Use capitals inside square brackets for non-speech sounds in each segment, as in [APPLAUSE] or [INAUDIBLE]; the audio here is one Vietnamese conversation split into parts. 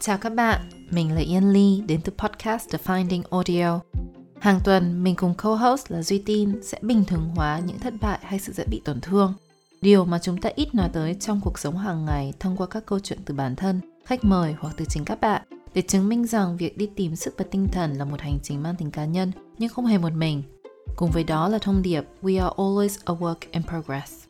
Chào các bạn, mình là Yên Ly đến từ podcast The Finding Audio. Hàng tuần, mình cùng co-host là Duy Tin sẽ bình thường hóa những thất bại hay sự dễ bị tổn thương. Điều mà chúng ta ít nói tới trong cuộc sống hàng ngày thông qua các câu chuyện từ bản thân, khách mời hoặc từ chính các bạn để chứng minh rằng việc đi tìm sức và tinh thần là một hành trình mang tính cá nhân nhưng không hề một mình. Cùng với đó là thông điệp We are always a work in progress.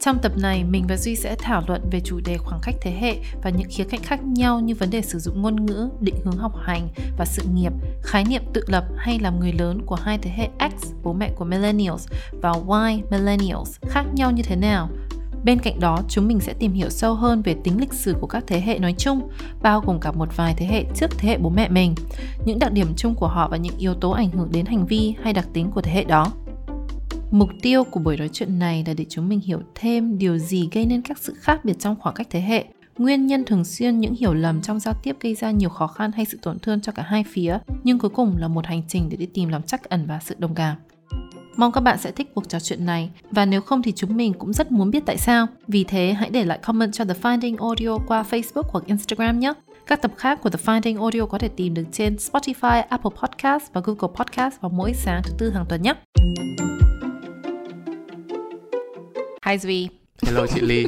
Trong tập này, mình và Duy sẽ thảo luận về chủ đề khoảng cách thế hệ và những khía cạnh khác nhau như vấn đề sử dụng ngôn ngữ, định hướng học hành và sự nghiệp, khái niệm tự lập hay làm người lớn của hai thế hệ X, bố mẹ của Millennials, và Y, Millennials, khác nhau như thế nào. Bên cạnh đó, chúng mình sẽ tìm hiểu sâu hơn về tính lịch sử của các thế hệ nói chung, bao gồm cả một vài thế hệ trước thế hệ bố mẹ mình, những đặc điểm chung của họ và những yếu tố ảnh hưởng đến hành vi hay đặc tính của thế hệ đó. Mục tiêu của buổi nói chuyện này là để chúng mình hiểu thêm điều gì gây nên các sự khác biệt trong khoảng cách thế hệ, nguyên nhân thường xuyên những hiểu lầm trong giao tiếp gây ra nhiều khó khăn hay sự tổn thương cho cả hai phía, nhưng cuối cùng là một hành trình để đi tìm lòng trắc ẩn và sự đồng cảm. Mong các bạn sẽ thích cuộc trò chuyện này và nếu không thì chúng mình cũng rất muốn biết tại sao. Vì thế hãy để lại comment cho The Finding Audio qua Facebook hoặc Instagram nhé. Các tập khác của The Finding Audio có thể tìm được trên Spotify, Apple Podcast và Google Podcast vào mỗi sáng thứ tư hàng tuần nhé. Hi Duy. Hello chị Ly.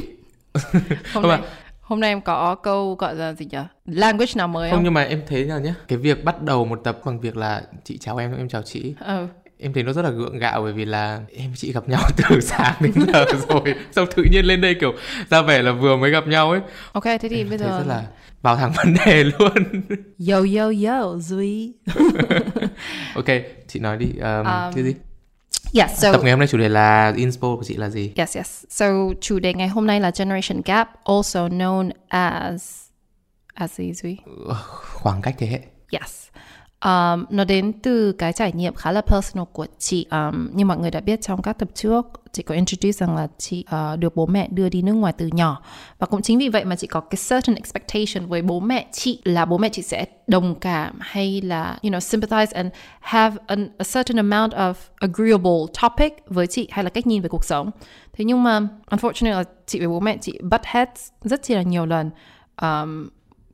[LAUGHS] hôm nay hôm nay em có câu gọi là gì nhỉ? Language nào mới không? Không nhưng mà em thấy là nhá, cái việc bắt đầu một tập bằng việc là chị chào em, em chào chị. Ừ. Em thấy nó rất là gượng gạo bởi vì là em chị gặp nhau [LAUGHS] từ sáng đến giờ [LAUGHS] rồi Xong tự nhiên lên đây kiểu ra vẻ là vừa mới gặp nhau ấy Ok, thế thì em bây giờ rất là vào thẳng [LAUGHS] vấn đề luôn Yo yo yo Duy. Ok, chị nói đi, um, Um, cái gì? yes, so Tập ngày hôm nay chủ đề là inspo của chị là gì? Yes, yes. So chủ đề ngày hôm nay là generation gap, also known as as gì Duy? Khoảng cách thế hệ Yes. Um, nó đến từ cái trải nghiệm khá là personal của chị. Um, như mọi người đã biết trong các tập trước, chị có introduce rằng là chị uh, được bố mẹ đưa đi nước ngoài từ nhỏ. Và cũng chính vì vậy mà chị có cái certain expectation với bố mẹ chị là bố mẹ chị sẽ đồng cảm hay là, you know, sympathize and have an, a certain amount of agreeable topic với chị hay là cách nhìn về cuộc sống. Thế nhưng mà, unfortunately là chị với bố mẹ chị butt heads rất chi là nhiều lần. Um,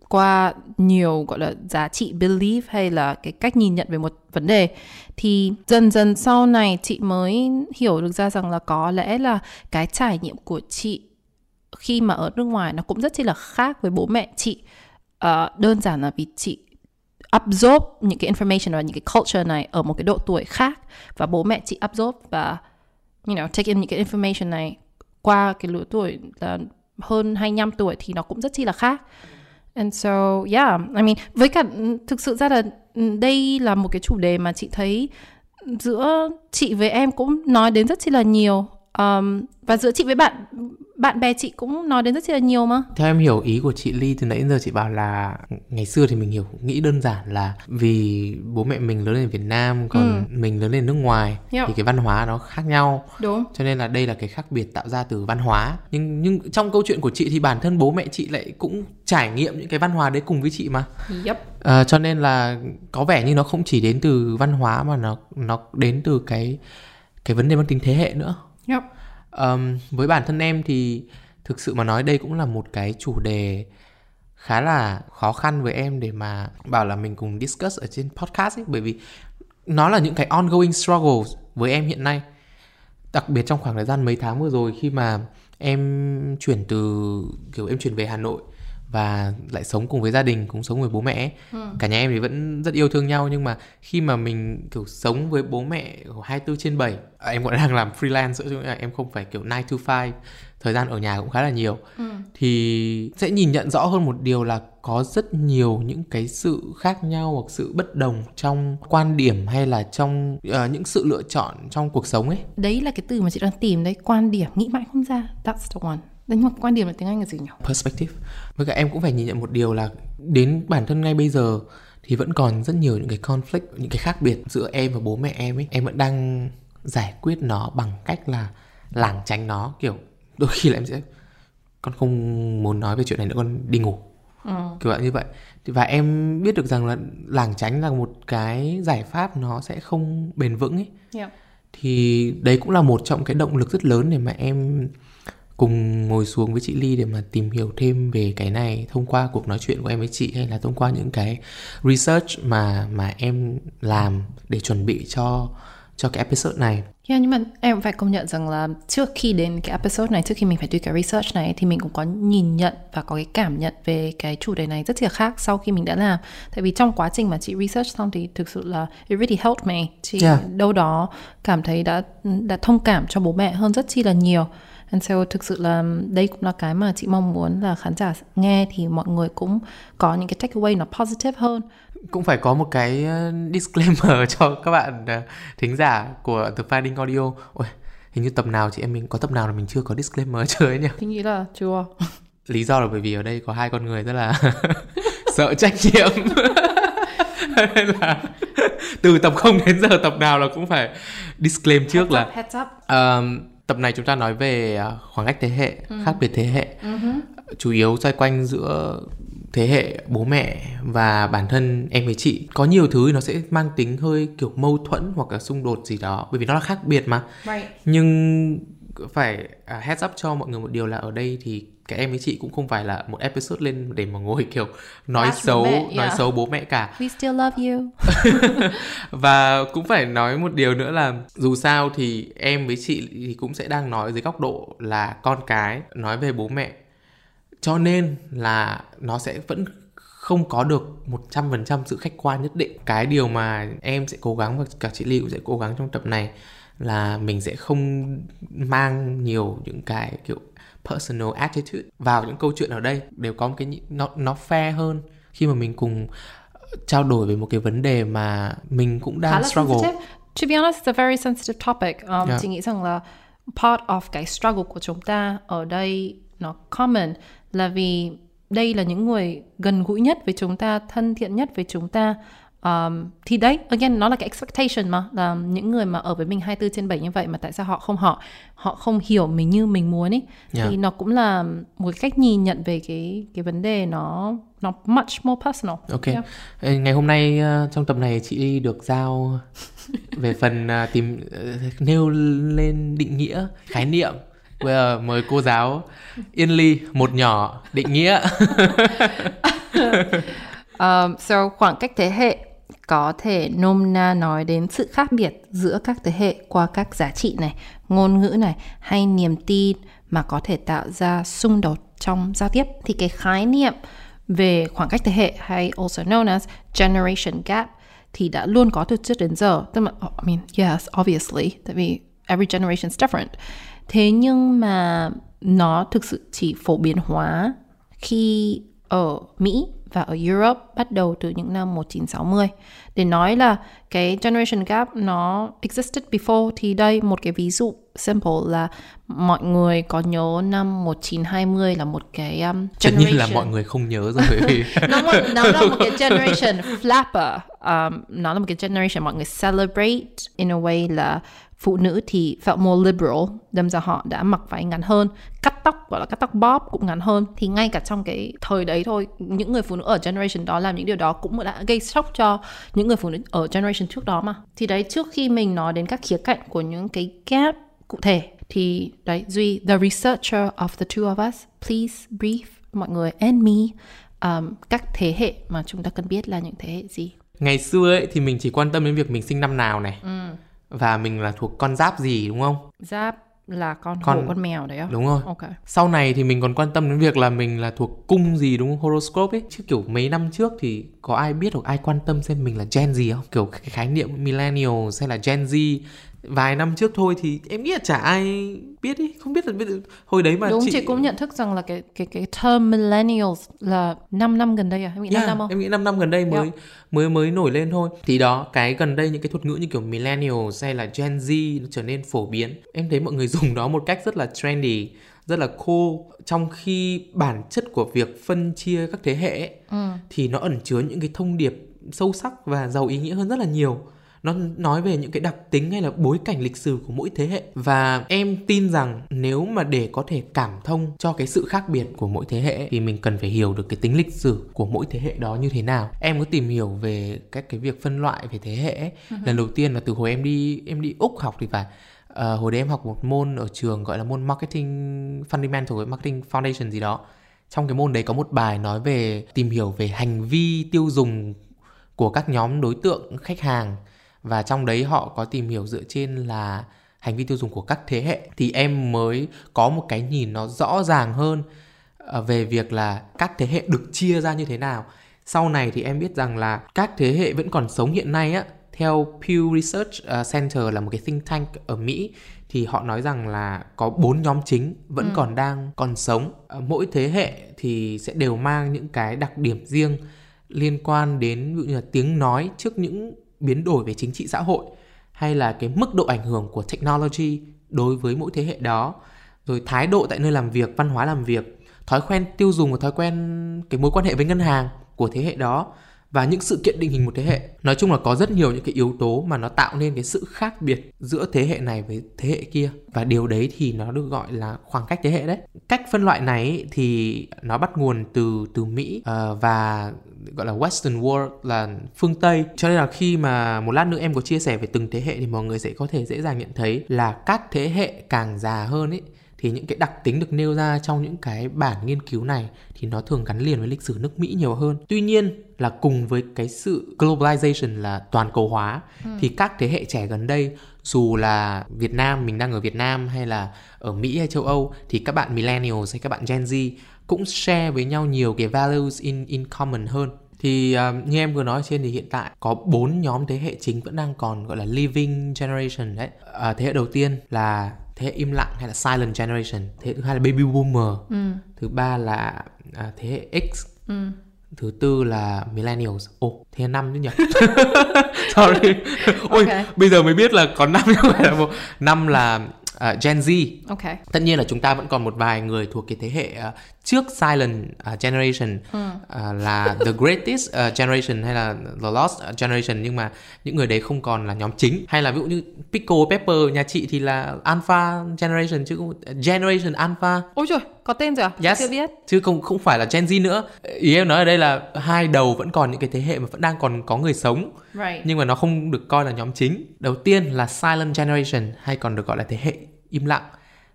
qua nhiều gọi là giá trị belief hay là cái cách nhìn nhận về một vấn đề thì dần dần sau này chị mới hiểu được ra rằng là có lẽ là cái trải nghiệm của chị khi mà ở nước ngoài nó cũng rất chi là khác với bố mẹ chị. À, đơn giản là vì chị absorb những cái information và những cái culture này ở một cái độ tuổi khác và bố mẹ chị absorb và you know take in những cái information này qua cái lứa tuổi là hơn 25 tuổi thì nó cũng rất chi là khác. And so, yeah, I mean, với cả ừ, thực sự ra là ừ, đây là một cái chủ đề mà chị thấy giữa chị với em cũng nói đến rất chi là nhiều. Um, và giữa chị với bạn bạn bè chị cũng nói đến rất là nhiều mà. Theo em hiểu ý của chị Ly từ nãy đến giờ chị bảo là ngày xưa thì mình hiểu nghĩ đơn giản là vì bố mẹ mình lớn lên ở Việt Nam còn mình lớn lên nước ngoài Yep. thì cái văn hóa nó khác nhau Đúng. cho nên là đây là cái khác biệt tạo ra từ văn hóa nhưng nhưng trong câu chuyện của chị thì bản thân bố mẹ chị lại cũng trải nghiệm những cái văn hóa đấy cùng với chị mà Yep. Ờ, cho nên là có vẻ như nó không chỉ đến từ văn hóa mà nó nó đến từ cái cái vấn đề mang tính thế hệ nữa Yep um, với bản thân em thì thực sự mà nói đây cũng là một cái chủ đề khá là khó khăn với em để mà bảo là mình cùng discuss ở trên podcast ấy. Bởi vì nó là những cái ongoing struggles với em hiện nay. Đặc biệt trong khoảng thời gian mấy tháng vừa rồi khi mà em chuyển từ kiểu em chuyển về Hà Nội và lại sống cùng với gia đình cùng sống với bố mẹ ấy. cả nhà em thì vẫn rất yêu thương nhau nhưng mà khi mà mình kiểu sống với bố mẹ 24 trên 7 à, em còn đang [LAUGHS] làm freelance phải là em không phải kiểu 9 to 5 thời gian ở nhà cũng khá là nhiều thì sẽ nhìn nhận rõ hơn một điều là có rất nhiều những cái sự khác nhau hoặc sự bất đồng trong quan điểm hay là trong ờ, những sự lựa chọn trong cuộc sống ấy Đấy là cái từ mà chị đang tìm đấy, quan điểm, nghĩ mãi không ra. That's the one. Đấy, nhưng mà quan điểm là tiếng Anh là gì nhỉ? perspective với cả em cũng phải nhìn nhận một điều là đến bản thân ngay bây giờ thì vẫn còn rất nhiều những cái conflict những cái khác biệt giữa em và bố mẹ em ấy em vẫn đang giải quyết nó bằng cách là lảng tránh nó kiểu đôi khi là em sẽ con không muốn nói về chuyện này nữa con đi ngủ ừ. kiểu như vậy và em biết được rằng là lảng tránh là một cái giải pháp nó sẽ không bền vững ấy yeah. thì đấy cũng là một trong cái động lực rất lớn để mà em cùng ngồi xuống với chị Ly để mà tìm hiểu thêm về cái này thông qua cuộc nói chuyện của em với chị hay là thông qua những cái research mà mà em làm để chuẩn bị cho cho cái episode này. Yeah, nhưng mà em phải công nhận rằng là trước khi đến cái episode này, trước khi mình phải do cái research này thì mình cũng có nhìn nhận và có cái cảm nhận về cái chủ đề này rất là khác sau khi mình đã làm. Tại vì trong quá trình mà chị research xong thì thực sự là it really helped me. Chị yeah. đâu đó cảm thấy đã đã thông cảm cho bố mẹ hơn rất chi là nhiều. And so thực sự là đây cũng là cái mà chị mong muốn là khán giả nghe thì mọi người cũng có những cái takeaway nó positive hơn cũng phải có một cái ờ, disclaimer [LAUGHS] cho các bạn ờ, thính giả của The Finding Audio. Ôi, hình như tập nào chị em mình có tập nào là mình chưa có disclaimer [LAUGHS] chưa ấy nhỉ? Thì nghĩ là chưa. [LAUGHS] Lý do là bởi vì ở đây có hai con người rất là sợ trách nhiệm. Nên là từ tập 0 đến giờ tập nào là cũng phải disclaim trước heads là up, heads up. Um, tập này chúng ta nói về ờ, khoảng cách thế hệ, ừ. khác biệt thế hệ. Uh-huh. Chủ yếu xoay quanh giữa thế hệ bố mẹ và bản thân em với chị có nhiều thứ nó sẽ mang tính hơi kiểu mâu thuẫn hoặc là xung đột gì đó bởi vì nó là khác biệt mà right. nhưng phải uh, heads up cho mọi người một điều là ở đây thì cái em với chị cũng không phải là một episode lên để mà ngồi kiểu nói Bash xấu mẹ, yeah. nói xấu bố mẹ cả We still love you. [LAUGHS] và cũng phải nói một điều nữa là dù sao thì em với chị thì cũng sẽ đang nói dưới góc độ là con cái nói về bố mẹ cho nên là nó sẽ vẫn không có được 100% sự khách quan nhất định cái điều mà em sẽ cố gắng và cả chị Ly cũng sẽ cố gắng trong tập này là mình sẽ không mang nhiều những cái kiểu personal attitude vào những câu chuyện ở đây đều có một cái nó nó fair hơn khi mà mình cùng trao đổi về một cái vấn đề mà mình cũng đang struggle. Sensitive. To be honest, it's a very sensitive topic. Um, Yeah. Chị nghĩ rằng là part of cái struggle của chúng ta ở đây nó common là vì đây là những người gần gũi nhất với chúng ta, thân thiện nhất với chúng ta. Um, thì đấy, again, nó là cái expectation mà là những người mà ở với mình 24 trên 7 như vậy mà tại sao họ không họ họ không hiểu mình như mình muốn ấy Yeah. thì nó cũng là một cách nhìn nhận về cái cái vấn đề nó nó much more personal. Ok. Yeah. Ngày hôm nay ờ, trong tập này chị được giao [LAUGHS] về phần ờ, tìm ờ, nêu lên định nghĩa khái niệm. Bây giờ mời cô giáo Yên Ly một nhỏ định nghĩa. [LAUGHS] Um, so khoảng cách thế hệ có thể nôm na nói đến sự khác biệt giữa các thế hệ qua các giá trị này, ngôn ngữ này hay niềm tin mà có thể tạo ra xung đột trong giao tiếp. Thì cái khái niệm về khoảng cách thế hệ hay also known as generation gap thì đã luôn có từ trước đến giờ. Tức là, I mean, yes, obviously, tại vì every generation is different. Thế nhưng mà nó thực sự chỉ phổ biến hóa khi ở Mỹ và ở Europe bắt đầu từ những năm 1960. Để nói là cái generation gap nó existed before thì đây một cái ví dụ simple là mọi người có nhớ năm 1920 là một cái um, Tất nhiên là generation. mọi người không nhớ rồi. Bởi [LAUGHS] vì nó, một, nó là một cái generation flapper. Um, nó là một cái generation mọi người celebrate in a way là phụ nữ thì felt more liberal đâm ra họ đã mặc váy ngắn hơn cắt tóc gọi là cắt tóc bob cũng ngắn hơn. Thì ngay cả trong cái thời đấy thôi những người phụ nữ ở generation đó làm những điều đó cũng đã gây sốc cho những người phụ nữ ở generation trước đó mà. Thì đấy trước khi mình nói đến các khía cạnh của những cái gap cụ thể thì đấy duy the researcher of the two of us please brief mọi người and me um, các thế hệ mà chúng ta cần biết là những thế hệ gì. Ngày xưa ấy thì mình chỉ quan tâm đến việc mình sinh năm nào này. Ừ. và mình là thuộc con giáp gì đúng không? giáp là con, Con- hổ con mèo đấy á Đúng rồi. ok Sau này thì mình còn quan tâm đến việc là mình là thuộc cung gì đúng không? Horoscope ấy. Chứ kiểu mấy năm trước thì có ai biết hoặc ai quan tâm xem mình là Gen gì không? Kiểu cái khái niệm millennials hay là Gen Z vài năm trước thôi thì em nghĩ là chả ai biết ý không biết là biết hồi đấy mà đúng chị, chị... cũng nhận thức rằng là cái cái cái term millennials là 5 năm gần đây à em nghĩ 5 Yeah, năm không em nghĩ 5 năm gần đây mới Yeah. mới mới nổi lên thôi. Thì đó, cái gần đây những cái thuật ngữ như kiểu millennials hay là Gen Z nó trở nên phổ biến. Em thấy mọi người [LAUGHS] dùng đó một cách rất là trendy, rất là cool. Trong khi bản chất của việc phân chia các thế hệ ấy, ừ. thì nó ẩn chứa những cái thông điệp sâu sắc và giàu ý nghĩa hơn rất là nhiều. Nó nói về những cái đặc tính hay là bối cảnh lịch sử của mỗi thế hệ. Và em tin rằng nếu mà để có thể cảm thông cho cái sự khác biệt của mỗi thế hệ thì mình cần phải hiểu được cái tính lịch sử của mỗi thế hệ đó như thế nào. Em có tìm hiểu về các cái việc phân loại về thế hệ uh-huh. lần đầu tiên là từ hồi em đi em đi úc học thì phải. Uh, hồi đấy em học một môn ở trường gọi là môn marketing fundamental marketing foundation gì đó. Trong cái môn đấy có một bài nói về tìm hiểu về hành vi tiêu dùng của các nhóm đối tượng khách hàng và trong đấy họ có tìm hiểu dựa trên là hành vi tiêu dùng của các thế hệ. Thì em mới có một cái nhìn nó rõ ràng hơn ờ, về việc là các thế hệ được chia ra như thế nào. Sau này thì em biết rằng là các thế hệ vẫn còn sống hiện nay á theo Pew Research ờ, Center là một cái think tank ở Mỹ thì họ nói rằng là có bốn nhóm chính vẫn ừ. còn đang còn sống. Ờ, mỗi thế hệ thì sẽ đều mang những cái đặc điểm riêng liên quan đến ví dụ như là tiếng nói trước những biến đổi về chính trị xã hội, hay là cái mức độ ảnh hưởng của technology đối với mỗi thế hệ đó. Rồi thái độ tại nơi làm việc, văn hóa làm việc, thói quen tiêu dùng và thói quen cái mối quan hệ với ngân hàng của thế hệ đó và những sự kiện định hình một thế hệ. Nói chung là có rất nhiều những cái yếu tố mà nó tạo nên cái sự khác biệt giữa thế hệ này với thế hệ kia. Và điều đấy thì nó được gọi là khoảng cách thế hệ đấy. Cách phân loại này thì nó bắt nguồn từ từ mỹ uh, và gọi là western world là phương tây. Cho nên là khi mà một lát nữa em có chia sẻ về từng thế hệ thì mọi người sẽ có thể dễ dàng nhận thấy là các thế hệ càng già hơn ấy thì những cái đặc tính được nêu ra trong những cái bản nghiên cứu này thì nó thường gắn liền với lịch sử nước Mỹ nhiều hơn. Tuy nhiên là cùng với cái sự globalization là toàn cầu hóa ừ. thì các thế hệ trẻ gần đây dù là Việt Nam mình đang ở Việt Nam hay là ở Mỹ hay châu Âu thì các bạn millennials hay các bạn Gen Z cũng share với nhau nhiều cái values in in common hơn thì uh, như em vừa nói trên thì hiện tại có bốn nhóm thế hệ chính vẫn đang còn gọi là living generation đấy uh, thế hệ đầu tiên là thế hệ im lặng hay là silent generation thế hệ thứ hai là baby boomer ừ. thứ ba là à, thế hệ x ừ. thứ tư là millennials ồ oh, thế là năm chứ nhỉ [LAUGHS] sorry [LAUGHS] ôi okay. bây giờ mới biết là có năm chứ không phải là một năm là uh, Gen Z. Okay. Tất nhiên là chúng ta vẫn còn một vài người thuộc cái thế hệ uh, trước Silent uh, Generation ừ. uh, là The Greatest uh, Generation hay là The Lost Generation nhưng mà những người đấy không còn là nhóm chính hay là ví dụ như Pickle Pepper nhà chị thì là Alpha Generation chứ không Generation Alpha. Ôi trời, có tên rồi à? Yes. Chưa biết. Chứ không không phải là Gen Z nữa. Ý em nói ở đây là hai đầu vẫn còn những cái thế hệ mà vẫn đang còn có người sống. Right. Nhưng mà nó không được coi là nhóm chính. Đầu tiên là Silent Generation hay còn được gọi là thế hệ im lặng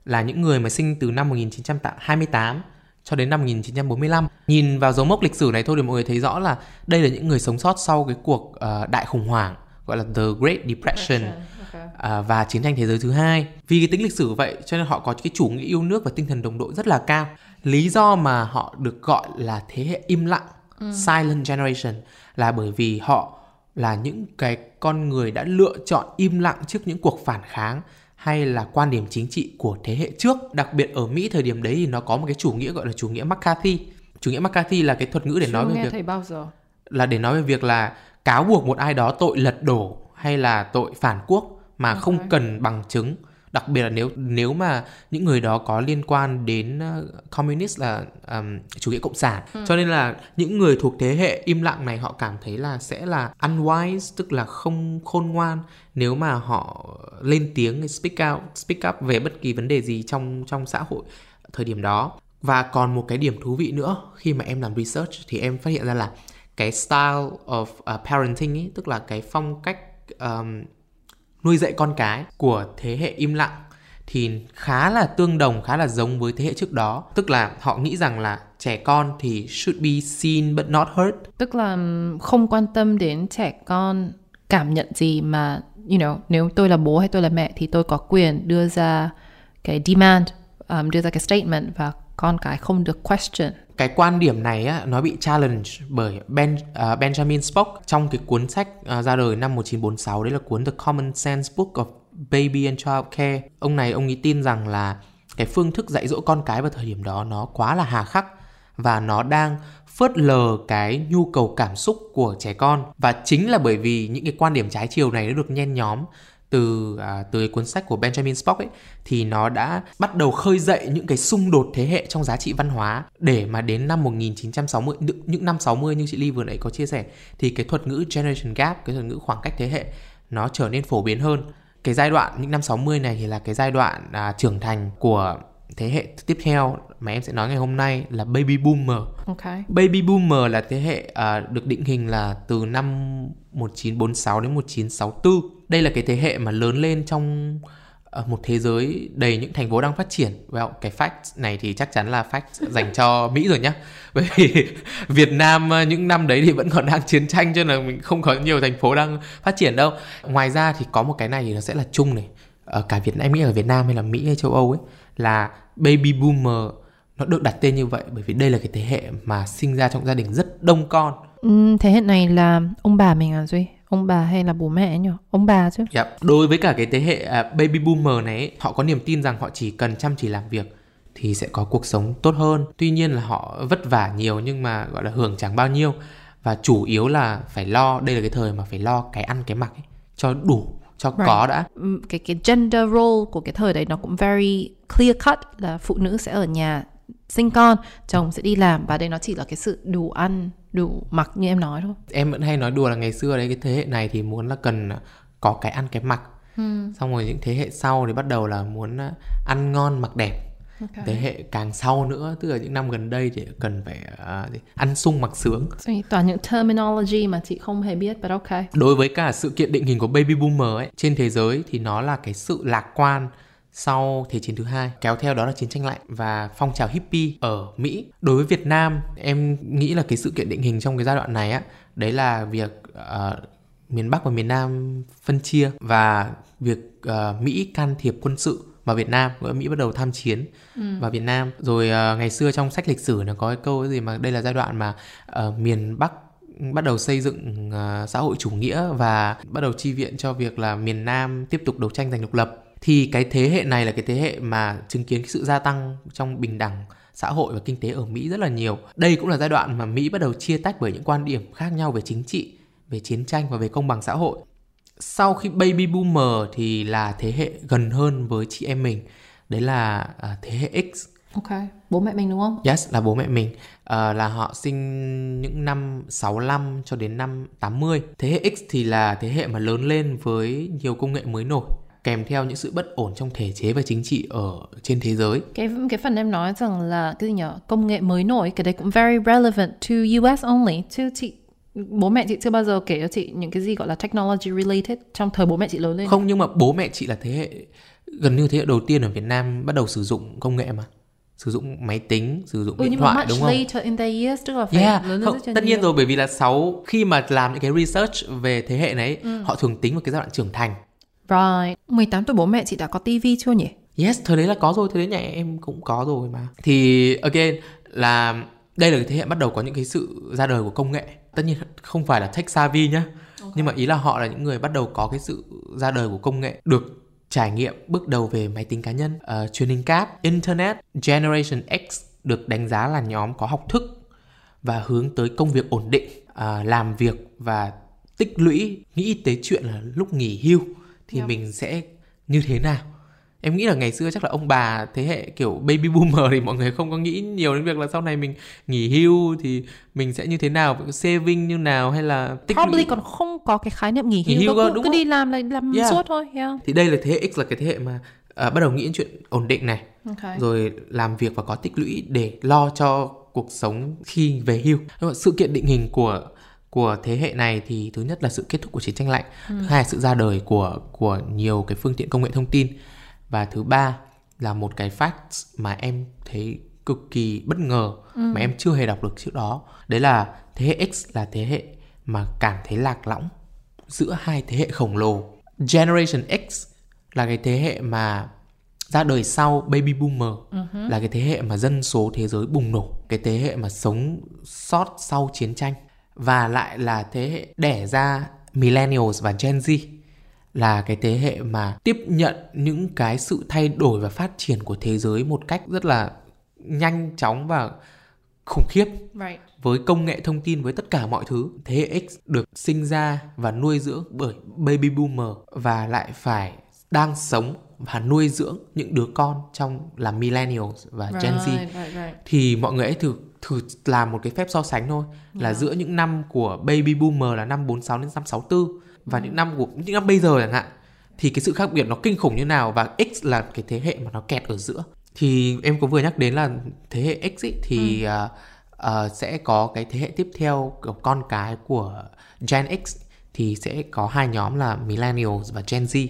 là những người mà sinh từ năm 1928 cho đến năm 1945. Nhìn vào dấu mốc lịch sử này thôi thì mọi người thấy rõ là đây là những người sống sót sau cái cuộc uh, đại khủng hoảng gọi là The Great Depression okay. Uh, và chiến tranh thế giới thứ hai. Vì cái tính lịch sử vậy cho nên họ có cái chủ nghĩa yêu nước và tinh thần đồng đội rất là cao. Lý do mà họ được gọi là thế hệ im lặng, ừ. silent generation là bởi vì họ là những cái con người đã lựa chọn im lặng trước những cuộc phản kháng hay là quan điểm chính trị của thế hệ trước đặc biệt ở Mỹ thời điểm đấy thì nó có một cái chủ nghĩa gọi là chủ nghĩa McCarthy chủ nghĩa McCarthy là cái thuật ngữ để Chưa nói về việc bao giờ là để nói về việc là cáo buộc một ai đó tội lật đổ hay là tội phản quốc mà okay. không cần bằng chứng đặc biệt là nếu nếu mà những người đó có liên quan đến uh, communist là um, chủ nghĩa cộng sản ừ. cho nên là những người thuộc thế hệ im lặng này họ cảm thấy là sẽ là unwise tức là không khôn ngoan nếu mà họ lên tiếng speak out speak up về bất kỳ vấn đề gì trong trong xã hội thời điểm đó và còn một cái điểm thú vị nữa khi mà em làm research thì em phát hiện ra là cái style of uh, parenting ấy tức là cái phong cách um, nuôi dạy con cái của thế hệ im lặng thì khá là tương đồng khá là giống với thế hệ trước đó. Tức là họ nghĩ rằng là trẻ con thì should be seen but not heard. Tức là không quan tâm đến trẻ con cảm nhận gì mà you know nếu tôi là bố hay tôi là mẹ thì tôi có quyền đưa ra cái demand um, đưa ra cái statement và con cái không được question. Cái quan điểm này á, nó bị challenge bởi ben, uh, Benjamin Spock trong cái cuốn sách uh, ra đời năm 1946 đấy là cuốn The Common Sense Book of Baby and Child Care. Ông này ông ấy tin rằng là cái phương thức dạy dỗ con cái vào thời điểm đó nó quá là hà khắc và nó đang phớt lờ cái nhu cầu cảm xúc của trẻ con. Và chính là bởi vì những cái quan điểm trái chiều này nó được nhen nhóm từ à, từ cuốn sách của Benjamin Spock ấy thì nó đã bắt đầu khơi dậy những cái xung đột thế hệ trong giá trị văn hóa để mà đến năm 1960 những năm 60 như chị Ly vừa nãy có chia sẻ thì cái thuật ngữ generation gap cái thuật ngữ khoảng cách thế hệ nó trở nên phổ biến hơn cái giai đoạn những năm 60 này thì là cái giai đoạn à, trưởng thành của thế hệ tiếp theo mà em sẽ nói ngày hôm nay là baby boomer. Okay. Baby boomer là thế hệ à, được định hình là từ năm 1946 đến 1964. Đây là cái thế hệ mà lớn lên trong ờ, một thế giới đầy những thành phố đang phát triển. Well, cái fact này thì chắc chắn là fact dành cho Mỹ rồi nhá. [LAUGHS] Bởi vì [LAUGHS] Việt Nam ờ, những năm đấy thì vẫn còn đang chiến tranh cho nên mình không có nhiều thành phố đang phát triển đâu. Ngoài ra thì có một cái này thì nó sẽ là chung này. Ở cả Việt Nam, Mỹ ở Việt Nam hay là Mỹ hay châu Âu ấy là baby boomer nó được đặt tên như vậy bởi vì đây là cái thế hệ mà sinh ra trong gia đình rất đông con ừ, thế hệ này là ông bà mình à duy ông bà hay là bố mẹ nhỉ? Ông bà chứ. Yep. Dạ, đối với cả cái thế hệ uh, baby boomer này họ có niềm tin rằng họ chỉ cần chăm chỉ làm việc thì sẽ có cuộc sống tốt hơn. Tuy nhiên là họ vất vả nhiều nhưng mà gọi là hưởng chẳng bao nhiêu. Và chủ yếu là phải lo đây là cái thời mà phải lo cái ăn cái mặc ấy, cho đủ cho right. có đã. Ừ, cái cái gender role của cái thời đấy nó cũng very clear cut là phụ nữ sẽ ở nhà sinh con chồng sẽ đi làm và đây nó chỉ là cái sự đủ ăn đủ mặc như em nói thôi. Em vẫn hay nói đùa là ngày xưa đấy cái thế hệ này thì muốn là cần có cái ăn cái mặc. Hmm. xong rồi những thế hệ sau thì bắt đầu là muốn ăn ngon mặc đẹp. Okay. thế hệ càng sau nữa tức là những năm gần đây thì cần phải uh, ăn sung mặc sướng. Toàn những terminology mà chị không hề biết but okay đối với cả sự kiện định hình của baby boomer ấy trên thế giới thì nó là cái sự lạc quan sau Thế chiến thứ hai, kéo theo đó là chiến tranh lạnh và phong trào hippie ở Mỹ. Đối với Việt Nam, em nghĩ là cái sự kiện định hình trong cái giai đoạn này á, đấy là việc uh, miền Bắc và miền Nam phân chia và việc uh, Mỹ can thiệp quân sự vào Việt Nam, nghĩa Mỹ bắt đầu tham chiến ừ. vào Việt Nam. Rồi uh, ngày xưa trong sách lịch sử nó có cái câu gì mà đây là giai đoạn mà uh, miền Bắc bắt đầu xây dựng uh, xã hội chủ nghĩa và bắt đầu chi viện cho việc là miền Nam tiếp tục đấu tranh giành độc lập thì cái thế hệ này là cái thế hệ mà chứng kiến cái sự gia tăng trong bình đẳng xã hội và kinh tế ở Mỹ rất là nhiều. Đây cũng là giai đoạn mà Mỹ bắt đầu chia tách bởi những quan điểm khác nhau về chính trị, về chiến tranh và về công bằng xã hội. Sau khi baby boomer thì là thế hệ gần hơn với chị em mình. Đấy là uh, thế hệ X. Ok, bố mẹ mình đúng không? Yes, là bố mẹ mình. Uh, là họ sinh những năm 65 cho đến năm 80. Thế hệ X thì là thế hệ mà lớn lên với nhiều công nghệ mới nổi kèm theo những sự bất ổn trong thể chế và chính trị ở trên thế giới. Cái cái phần em nói rằng là cái gì nhỉ? Công nghệ mới nổi cái đấy cũng very relevant to US only. Chứ chị bố mẹ chị chưa bao giờ kể cho chị những cái gì gọi là technology related trong thời bố mẹ chị lớn lên. Không nhưng mà bố mẹ chị là thế hệ gần như thế hệ đầu tiên ở Việt Nam bắt đầu sử dụng công nghệ mà sử dụng máy tính sử dụng ừ, điện thoại đúng không? later in their years tức là phải yeah. lớn không, tất nhiên rồi bởi vì là sáu khi mà làm những cái research về thế hệ này ừ. họ thường tính vào cái giai đoạn trưởng thành Right. 18 tuổi bố mẹ chị đã có tivi chưa nhỉ? Yes, thời đấy là có rồi, thời đấy nhà em cũng có rồi mà. Thì again là đây là cái thế hệ bắt đầu có những cái sự ra đời của công nghệ. Tất nhiên không phải là tech savvy nhá. Okay. Nhưng mà ý là họ là những người bắt đầu có cái sự ra đời của công nghệ được trải nghiệm bước đầu về máy tính cá nhân, uh, truyền hình cáp, internet, Generation X được đánh giá là nhóm có học thức và hướng tới công việc ổn định, uh, làm việc và tích lũy, nghĩ tới chuyện là lúc nghỉ hưu thì yep. mình sẽ như thế nào em nghĩ là ngày xưa chắc là ông bà thế hệ kiểu baby boomer thì mọi người không có nghĩ nhiều đến việc là sau này mình nghỉ hưu thì mình sẽ như thế nào saving như nào hay là tích probably lũy... còn không có cái khái niệm nghỉ hưu, nghỉ hưu cơ, đúng cứ không? đi làm là làm yeah. suốt thôi yeah. thì đây là thế hệ X là cái thế hệ mà uh, bắt đầu nghĩ đến chuyện ổn định này okay. rồi làm việc và có tích lũy để lo cho cuộc sống khi về hưu sự kiện định hình của của thế hệ này thì thứ nhất là sự kết thúc của chiến tranh lạnh ừ. thứ hai là sự ra đời của của nhiều cái phương tiện công nghệ thông tin và thứ ba là một cái fact mà em thấy cực kỳ bất ngờ ừ. mà em chưa hề đọc được trước đó đấy là thế hệ X là thế hệ mà cảm thấy lạc lõng giữa hai thế hệ khổng lồ Generation X là cái thế hệ mà ra đời sau baby boomer uh-huh. là cái thế hệ mà dân số thế giới bùng nổ cái thế hệ mà sống sót sau chiến tranh và lại là thế hệ đẻ ra millennials và Gen Z là cái thế hệ mà tiếp nhận những cái sự thay đổi và phát triển của thế giới một cách rất là nhanh chóng và khủng khiếp right. với công nghệ thông tin với tất cả mọi thứ thế hệ X được sinh ra và nuôi dưỡng bởi baby boomer và lại phải đang sống và nuôi dưỡng những đứa con trong là millennials và right, Gen Z right, right. thì mọi người hãy thử thử làm một cái phép so sánh thôi là yeah. giữa những năm của baby boomer là năm 46 đến năm 64 và những năm của những năm bây giờ chẳng hạn thì cái sự khác biệt nó kinh khủng như nào và X là cái thế hệ mà nó kẹt ở giữa thì em có vừa nhắc đến là thế hệ X ý, thì ừ. uh, uh, sẽ có cái thế hệ tiếp theo con cái của Gen X thì sẽ có hai nhóm là Millennials và Gen Z.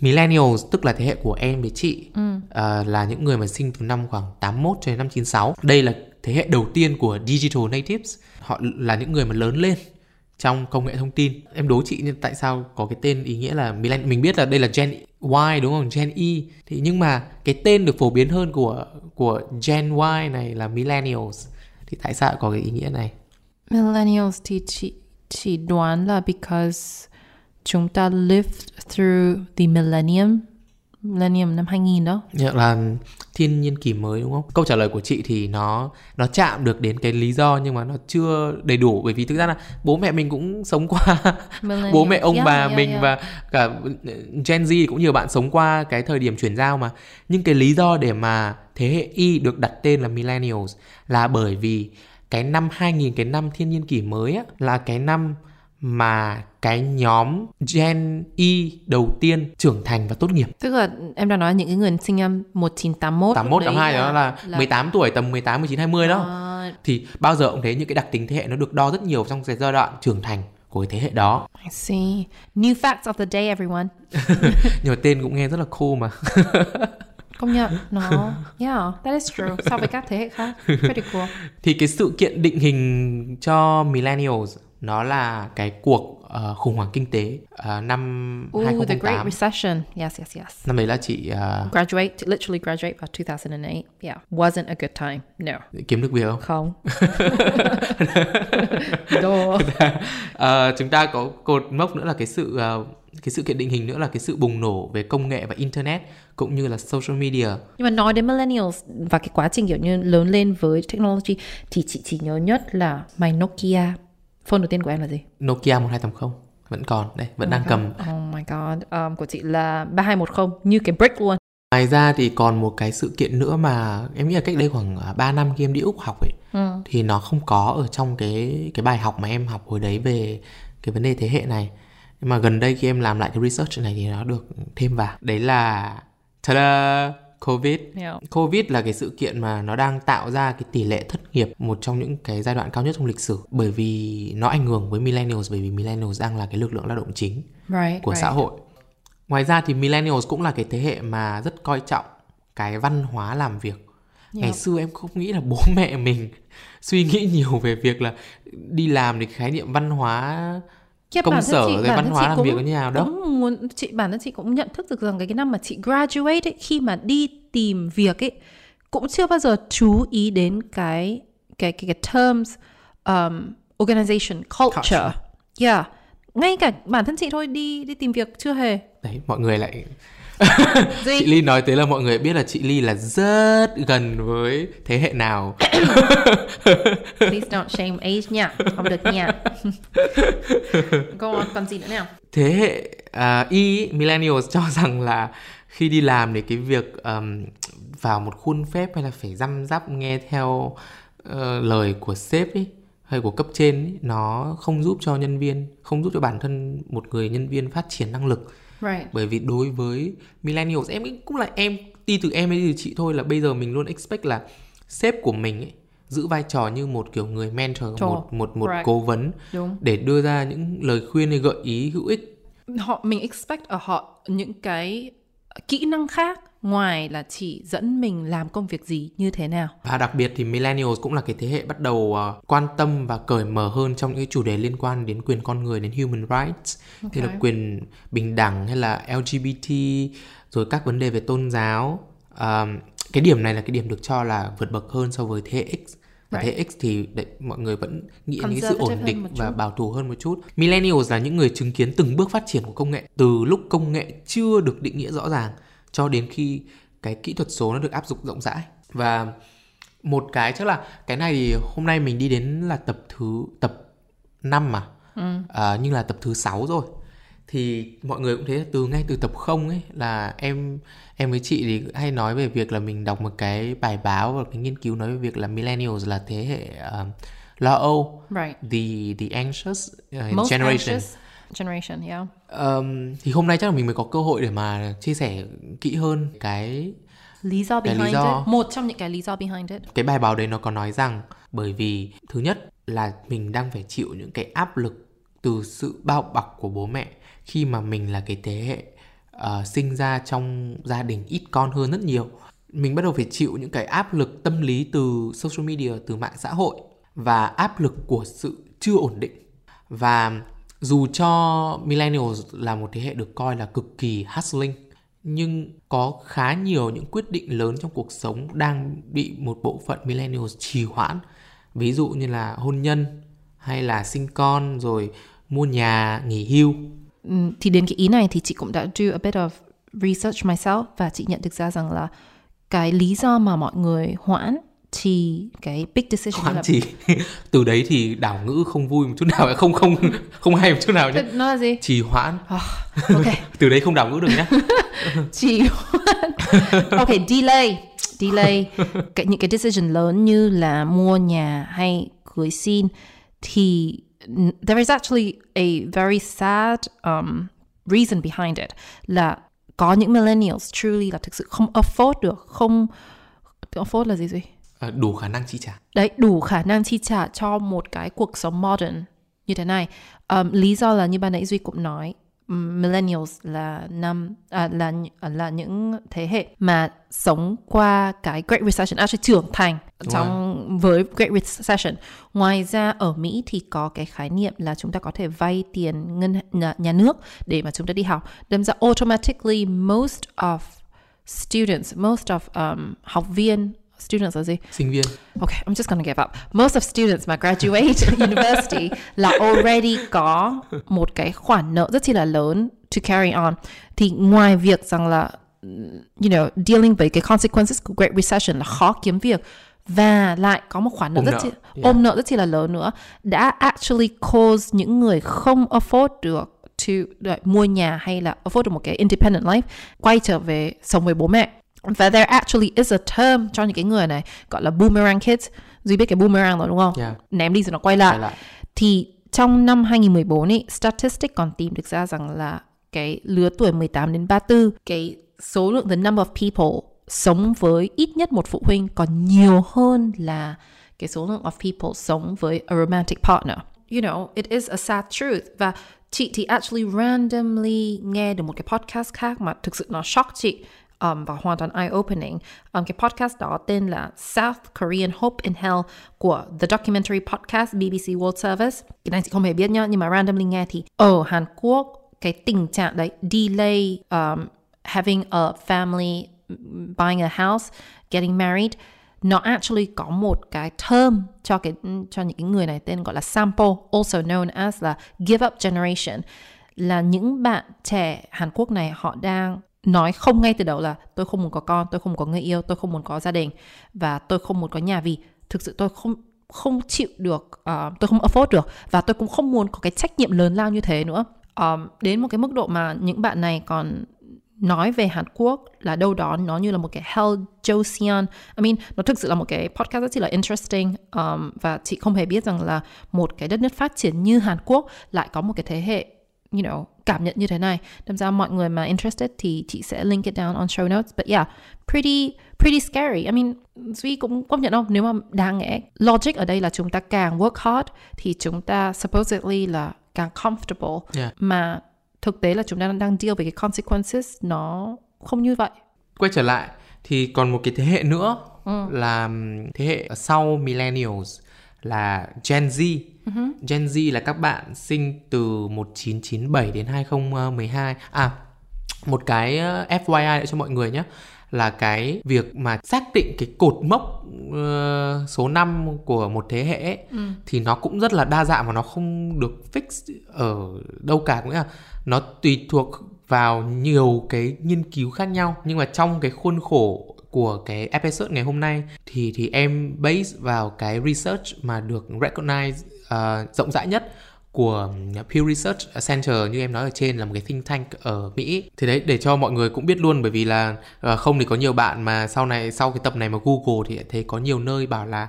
Millennials tức là thế hệ của em với chị ừ. uh, là những người mà sinh từ năm khoảng 81 cho đến năm 96. Đây là thế hệ đầu tiên của digital natives. Họ là những người mà lớn lên trong công nghệ thông tin. Em đố chị tại sao có cái tên ý nghĩa là. Mình biết là đây là Gen Y, đúng không? Gen e. Y. Thì nhưng mà cái tên được phổ biến hơn của của Gen Y này là millennials. Thì tại sao có cái ý nghĩa này? Millennials thì chị chỉ đoán là because chúng ta lived through the millennium millennium năm 2000 đó. Dạ là thiên nhiên kỷ mới đúng không? Câu trả lời của chị thì nó nó chạm được đến cái lý do nhưng mà nó chưa đầy đủ bởi vì thực ra là bố mẹ mình cũng sống qua [LAUGHS] bố mẹ ông yeah, bà yeah, mình yeah. và cả Gen Z cũng nhiều bạn sống qua cái thời điểm chuyển giao mà. Nhưng cái lý do để mà thế hệ Y được đặt tên là millennials là bởi vì cái năm 2000 cái năm thiên nhiên kỷ mới á là cái năm mà cái nhóm Gen Y đầu tiên trưởng thành và tốt nghiệp. Tức là em đang nói những cái người sinh năm 1981 81 82 đó là, là 18 tuổi tầm 18 19 20 đó. À... Thì bao giờ cũng thấy những cái đặc tính thế hệ nó được đo rất nhiều trong cái giai đoạn trưởng thành của cái thế hệ đó. I see. New facts of the day everyone. [LAUGHS] Nhưng mà tên cũng nghe rất là cool mà. [LAUGHS] công nhận nó yeah that is true so với các thế hệ khác pretty cool [LAUGHS] thì cái sự kiện định hình cho millennials nó là cái cuộc uh, khủng hoảng kinh tế uh, năm Ooh, 2008. the Great Recession. Yes, yes, yes. Năm đấy là chị uh... graduate, literally graduate vào 2008. Yeah, wasn't a good time. No. Kiếm được việc không? Không. [LAUGHS] [LAUGHS] uh, [LAUGHS] chúng ta có cột mốc nữa là cái sự uh, cái sự kiện định hình nữa là cái sự bùng nổ về công nghệ và internet cũng như là social media. Nhưng mà nói đến millennials và cái quá trình kiểu như lớn lên với technology thì chị chỉ nhớ nhất là my Nokia Phone đầu tiên của em là gì? Nokia 1280 vẫn còn đây vẫn oh đang cầm. oh my god. Um, của chị là 3210 như cái brick luôn. Ngoài ra thì còn một cái sự kiện nữa mà em nghĩ là cách đây khoảng 3 à, năm khi em đi úc học ấy ừ. thì nó không có ở trong cái cái bài học mà em học hồi đấy về cái vấn đề thế hệ này. Nhưng mà gần đây khi em làm lại cái research này thì nó được thêm vào. Đấy là ta-da Covid. Yeah. Covid là cái sự kiện mà nó đang tạo ra cái tỷ lệ thất nghiệp một trong những cái giai đoạn cao nhất trong lịch sử bởi vì nó ảnh hưởng với millennials bởi vì millennials đang là cái lực lượng lao động chính right, của right. xã hội. Ngoài ra thì millennials cũng là cái thế hệ mà rất coi trọng cái văn hóa làm việc. Yeah. Ngày xưa em không nghĩ là bố mẹ mình [LAUGHS] suy nghĩ nhiều về việc là đi làm thì khái niệm văn hóa Cái công sở chị, rồi văn hóa làm việc như nào đó muốn chị bản thân chị cũng nhận thức được rằng cái, cái năm mà chị graduate ấy, khi mà đi tìm việc ấy cũng chưa bao giờ chú ý đến cái cái cái, cái terms um, organization culture. culture. Yeah. Ngay cả bản thân chị thôi đi đi tìm việc chưa hề. Đấy, mọi người lại [LAUGHS] chị Ly nói thế là mọi người biết là chị Ly là rất gần với thế hệ nào. [COUGHS] Please don't shame age nha, không được nha. [LAUGHS] Go on, còn gì nữa nào? Thế hệ uh, Y, millennials cho [LAUGHS] rằng là khi đi làm thì cái việc um, vào một khuôn phép hay là phải răm rắp nghe theo uh, lời của sếp ấy hay của cấp trên ấy, nó không giúp cho nhân viên, không giúp cho bản thân một người nhân viên phát triển năng lực Right. Bởi vì đối với millennials em cũng là em đi từ em hay từ chị thôi là bây giờ mình luôn expect là sếp của mình ấy, giữ vai trò như một kiểu người mentor Trời. một một một right. cố vấn Đúng. để đưa ra những lời khuyên hay gợi ý hữu ích họ mình expect ở họ những cái kỹ năng khác ngoài là chỉ dẫn mình làm công việc gì như thế nào. Và đặc biệt thì millennials cũng là cái thế hệ bắt đầu uh, quan tâm và cởi mở hơn trong những chủ đề liên quan đến quyền con người đến human rights, okay. như là quyền bình đẳng hay là LGBT rồi các vấn đề về tôn giáo. Um, cái điểm này là cái điểm được cho là vượt bậc hơn so với thế hệ X. Right. Thế X thì đấy, mọi người vẫn nghĩ đến sự ổn định và bảo thủ hơn một chút. Millennials là những người chứng kiến từng bước phát triển của công nghệ từ lúc công nghệ chưa được định nghĩa rõ ràng cho đến khi cái kỹ thuật số nó được áp dụng rộng rãi. Và một cái chắc là cái này thì hôm nay mình đi đến là tập thứ tập 5 mà. Ừ. à, nhưng là tập thứ 6 rồi. Thì mọi người cũng thấy từ ngay từ tập không ấy là em em với chị thì hay nói về việc là mình đọc một cái bài báo và cái nghiên cứu nói về việc là millennials là thế hệ uh, lo âu right. the the anxious uh, generation. anxious generation, yeah. Um, thì hôm nay chắc là mình mới có cơ hội để mà chia sẻ kỹ hơn cái Lý do Cái lý behind do- it. Một trong những cái lý do behind it. cái bài báo đấy nó có nói rằng bởi vì thứ nhất là mình đang phải chịu những cái áp lực từ sự bao bọc của bố mẹ khi mà mình là cái thế hệ ờ, sinh ra trong gia đình ít con hơn rất nhiều mình bắt đầu phải chịu những cái áp lực tâm lý từ social media từ mạng xã hội và áp lực của sự chưa ổn định và dù cho millennials là một thế hệ được coi là cực kỳ hustling, nhưng có khá nhiều những quyết định lớn trong cuộc sống đang bị một bộ phận millennials trì hoãn. Ví dụ như là hôn nhân, hay là sinh con, rồi mua nhà, nghỉ hưu. Ừ, thì đến cái ý này thì chị cũng đã do a bit of research myself và chị nhận được ra rằng là cái lý do mà mọi người hoãn thì cái big decision khoản là chỉ [LAUGHS] từ đấy thì đảo ngữ không vui một chút nào không không không hay một chút nào nhé nó là gì? trì hoãn Ok, [LAUGHS] từ đấy không đảo ngữ được nhé [LAUGHS] trì hoãn. ok, delay, delay. Cái, những cái decision lớn như là mua nhà hay cưới xin thì there is actually a very sad um, reason behind it là có những millennials truly là thực sự không afford được, không afford là gì gì? À, đủ khả năng chi trả đấy đủ khả năng chi trả cho một cái cuộc sống modern như thế này um, lý do là như ban nãy duy cũng nói millennials là năm à, là à, là những thế hệ mà sống qua cái Great Recession, actually trưởng thành trong với Great Recession. Ngoài ra ở Mỹ thì có cái khái niệm là chúng ta có thể vay tiền ngân nhà, nhà nước để mà chúng ta đi học. Đâm ra automatically most of students, most of um, học viên students gì? sinh viên Okay, I'm just gonna give up. Most of students mà graduate [LAUGHS] university là already có một cái khoản nợ rất chi là lớn to carry on. Thì ngoài việc rằng là you know dealing với cái consequences của Great Recession là khó kiếm việc và lại có một khoản nợ Ôm rất nợ, chi, yeah. ôm nợ rất chi là lớn nữa đã actually cause những người không afford được to like, mua nhà hay là afford được một cái independent life quay trở về sống với bố mẹ và there actually is a term cho những cái người này gọi là boomerang kids duy biết cái boomerang rồi đúng không Yeah. ném đi rồi nó quay lại. Quay lại. thì trong năm 2014 ý, statistic còn tìm được ra rằng là cái lứa tuổi 18 đến 34 cái số lượng the number of people sống với ít nhất một phụ huynh còn nhiều hơn là cái số lượng of people sống với a romantic partner. You know, it is a sad truth và chị thì actually randomly nghe được một cái podcast khác mà thực sự nó shock chị um, và hoàn toàn eye-opening. Um, cái podcast đó tên là South Korean Hope in Hell của The Documentary Podcast BBC World Service. Cái này chị không hề biết nhá, nhưng mà randomly nghe thì ở Hàn Quốc cái tình trạng đấy delay um, having a family, buying a house, getting married nó actually có một cái term cho cái cho những cái người này tên gọi là sample, also known as là give up generation là những bạn trẻ Hàn Quốc này họ đang nói không ngay từ đầu là tôi không muốn có con, tôi không muốn có người yêu, tôi không muốn có gia đình và tôi không muốn có nhà vì thực sự tôi không không chịu được, uh, tôi không afford được và tôi cũng không muốn có cái trách nhiệm lớn lao như thế nữa. Um, đến một cái mức độ mà những bạn này còn nói về Hàn Quốc là đâu đó nó như là một cái Hell Joseon. I mean, nó thực sự là một cái podcast rất là interesting um, và chị không hề biết rằng là một cái đất nước phát triển như Hàn Quốc lại có một cái thế hệ you know, cảm nhận như thế này. Đâm ra mọi người mà interested thì chị sẽ link it down on show notes. But yeah, pretty pretty scary. I mean, Duy cũng công nhận không? Nếu mà đáng lẽ logic ở đây là chúng ta càng work hard thì chúng ta supposedly là càng comfortable. Yeah. Mà thực tế là chúng ta đang deal với cái consequences nó không như vậy. quay trở lại thì còn một cái thế hệ nữa là ừm, thế hệ sau millennials là Gen Z. Gen Z là các bạn sinh từ 1997 đến 2012. À, một cái ờ, FYI cho mọi người nhé là cái việc mà xác định cái cột mốc ờ, số năm của một thế hệ ấy, thì nó cũng rất là đa dạng và nó không được fix ở đâu cả cũng nghĩa là nó tùy thuộc vào nhiều cái nghiên cứu khác nhau nhưng mà trong cái khuôn khổ của cái episode ngày hôm nay thì thì em base vào cái research mà được recognize uh, rộng rãi nhất của Pew Research Center như em nói ở trên là một cái think tank ở Mỹ. Thì đấy để cho mọi người cũng biết luôn bởi vì là uh, không thì có nhiều bạn mà sau này sau cái tập này mà Google thì thấy có nhiều nơi bảo là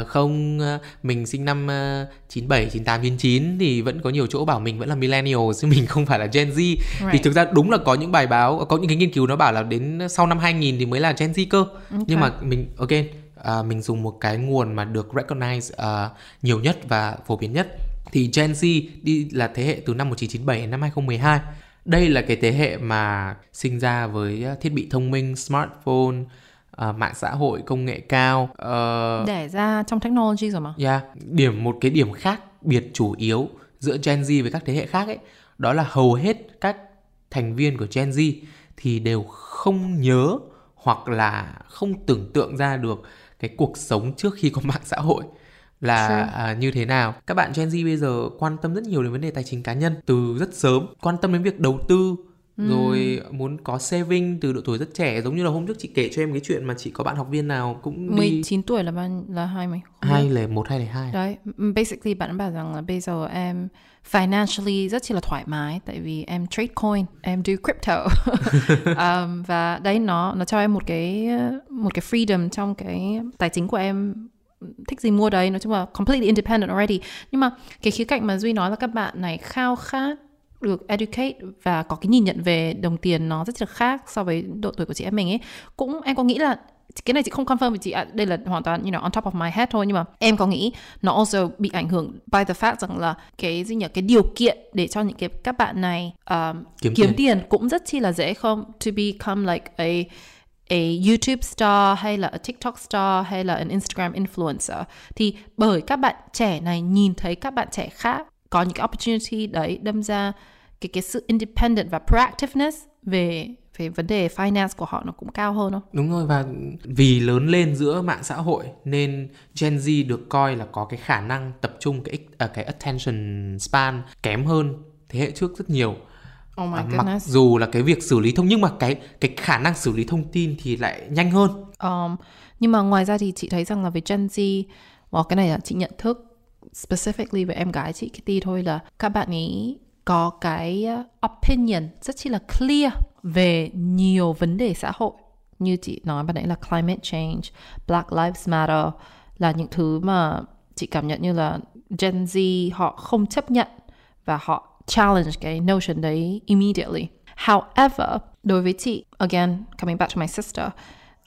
uh, không uh, mình sinh năm uh, 97, 98, 99 thì vẫn có nhiều chỗ bảo mình vẫn là millennial chứ mình không phải là Gen Z. Right. Thì thực ra đúng là có những bài báo có những cái nghiên cứu nó bảo là đến sau năm 2000 thì mới là Gen Z cơ. Okay. Nhưng mà mình ok uh, mình dùng một cái nguồn mà được recognize uh, nhiều nhất và phổ biến nhất thì Gen Z đi là thế hệ từ năm 1997 đến năm 2012. Đây là cái thế hệ mà sinh ra với thiết bị thông minh, smartphone, uh, mạng xã hội, công nghệ cao. Uh, Đẻ ra trong technology rồi mà. Yeah, điểm một cái điểm khác biệt chủ yếu giữa Gen Z với các thế hệ khác ấy, đó là hầu hết các thành viên của Gen Z thì đều không nhớ hoặc là không tưởng tượng ra được cái cuộc sống trước khi có mạng xã hội là à, như thế nào? Các bạn Gen Z bây giờ quan tâm rất nhiều đến vấn đề tài chính cá nhân từ rất sớm quan tâm đến việc đầu tư ừ. rồi muốn có saving từ độ tuổi rất trẻ. Giống như là hôm trước chị kể cho em cái chuyện mà chị có bạn học viên nào cũng đi 19 tuổi là bao là hai mấy hai là một hai là hai. Đấy basically bạn bảo rằng là bây giờ em financially rất chi là thoải mái tại vì em trade coin em do crypto. [LAUGHS] [LAUGHS] Um, và đấy nó nó cho em một cái một cái freedom trong cái tài chính của em thích gì mua đấy nói chung là completely independent already. Nhưng mà cái khía cạnh mà duy nói là các bạn này khao khát được educate và có cái nhìn nhận về đồng tiền nó rất là khác so với độ tuổi của chị em mình ấy. Cũng em có nghĩ là cái này chị không confirm với chị à, đây là hoàn toàn you know on top of my head thôi nhưng mà em có nghĩ nó also bị ảnh hưởng by the fact rằng là cái gì nhỉ cái điều kiện để cho những cái các bạn này um, kiếm, kiếm tiền. tiền cũng rất chi là dễ không? To become like a a YouTube star hay là a TikTok star hay là an Instagram influencer thì bởi các bạn trẻ này nhìn thấy các bạn trẻ khác có những cái opportunity đấy đâm ra cái cái sự independent và proactiveness về về vấn đề finance của họ nó cũng cao hơn không? Đúng rồi, và vì lớn lên giữa mạng xã hội nên Gen Z được coi là có cái khả năng tập trung cái à, cái attention span kém hơn thế hệ trước rất nhiều. Oh my uh, mặc dù là cái việc xử lý thông nhưng mà cái cái khả năng xử lý thông tin thì lại nhanh hơn. Um, nhưng mà ngoài ra thì chị thấy rằng là về Gen Z, well, cái này là chị nhận thức specifically về em gái chị Kitty thôi là các bạn ấy có cái uh, opinion rất chi là clear về nhiều vấn đề xã hội như chị nói ban nãy là climate change, Black Lives Matter là những thứ mà chị cảm nhận như là Gen Z họ không chấp nhận và họ challenge cái notion đấy immediately. However, đối với chị, again, coming back to my sister,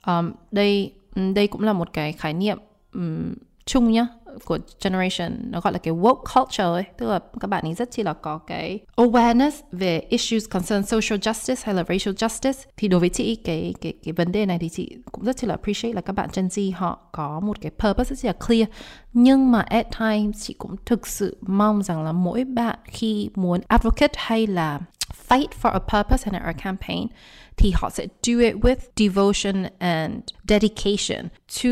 um, đây đây mm, cũng là một cái khái niệm um, chung nhá của generation, nó gọi là cái woke culture ấy. Tức là các bạn ấy rất chi là có cái awareness về issues concern social justice hay là racial justice. Thì đối với chị, cái cái cái vấn đề này thì chị cũng rất chi là appreciate là các bạn Gen Z họ có một cái purpose rất chi là clear. Nhưng mà at times chị cũng thực sự mong rằng là mỗi bạn khi muốn advocate hay là fight for a purpose and a campaign thì họ sẽ do it with devotion and dedication to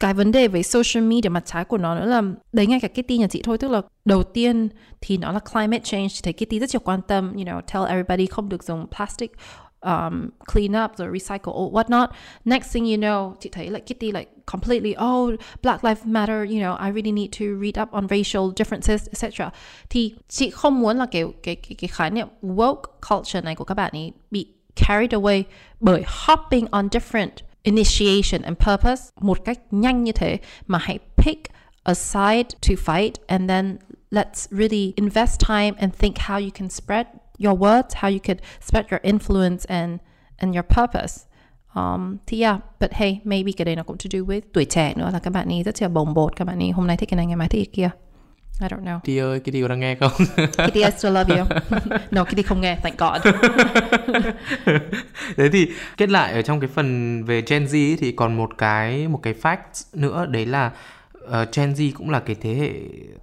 cái vấn đề về social media mặt trái của nó nữa là đấy ngay cả Kitty nhà chị thôi tức là đầu tiên thì nó là climate change thì thấy Kitty rất nhiều quan tâm you know tell everybody không được dùng plastic um, clean up rồi recycle or whatnot. Next thing you know, chị thấy like Kitty like completely oh Black Lives Matter, you know I really need to read up on racial differences, etc. Thì chị không muốn là cái cái cái, cái khái niệm woke culture này của các bạn ấy bị carried away bởi hopping on different initiation and purpose một cách nhanh như thế mà hãy pick a side to fight and then let's really invest time and think how you can spread your words, how you could spread your influence and and your purpose. Um, thì yeah, but hey, maybe cái đấy nó cũng to do with tuổi trẻ nữa là các bạn ấy rất là bồng bột, các bạn ấy hôm nay thích cái này, ngày mai thích cái kia. I don't know. Kitty ơi, Kitty có đang nghe không? [LAUGHS] Kitty, I still love you. [LAUGHS] no, Kitty không nghe, thank God. [LAUGHS] đấy thì kết lại ở trong cái phần về Gen Z thì còn một cái một cái fact nữa đấy là uh, Gen Z cũng là cái thế hệ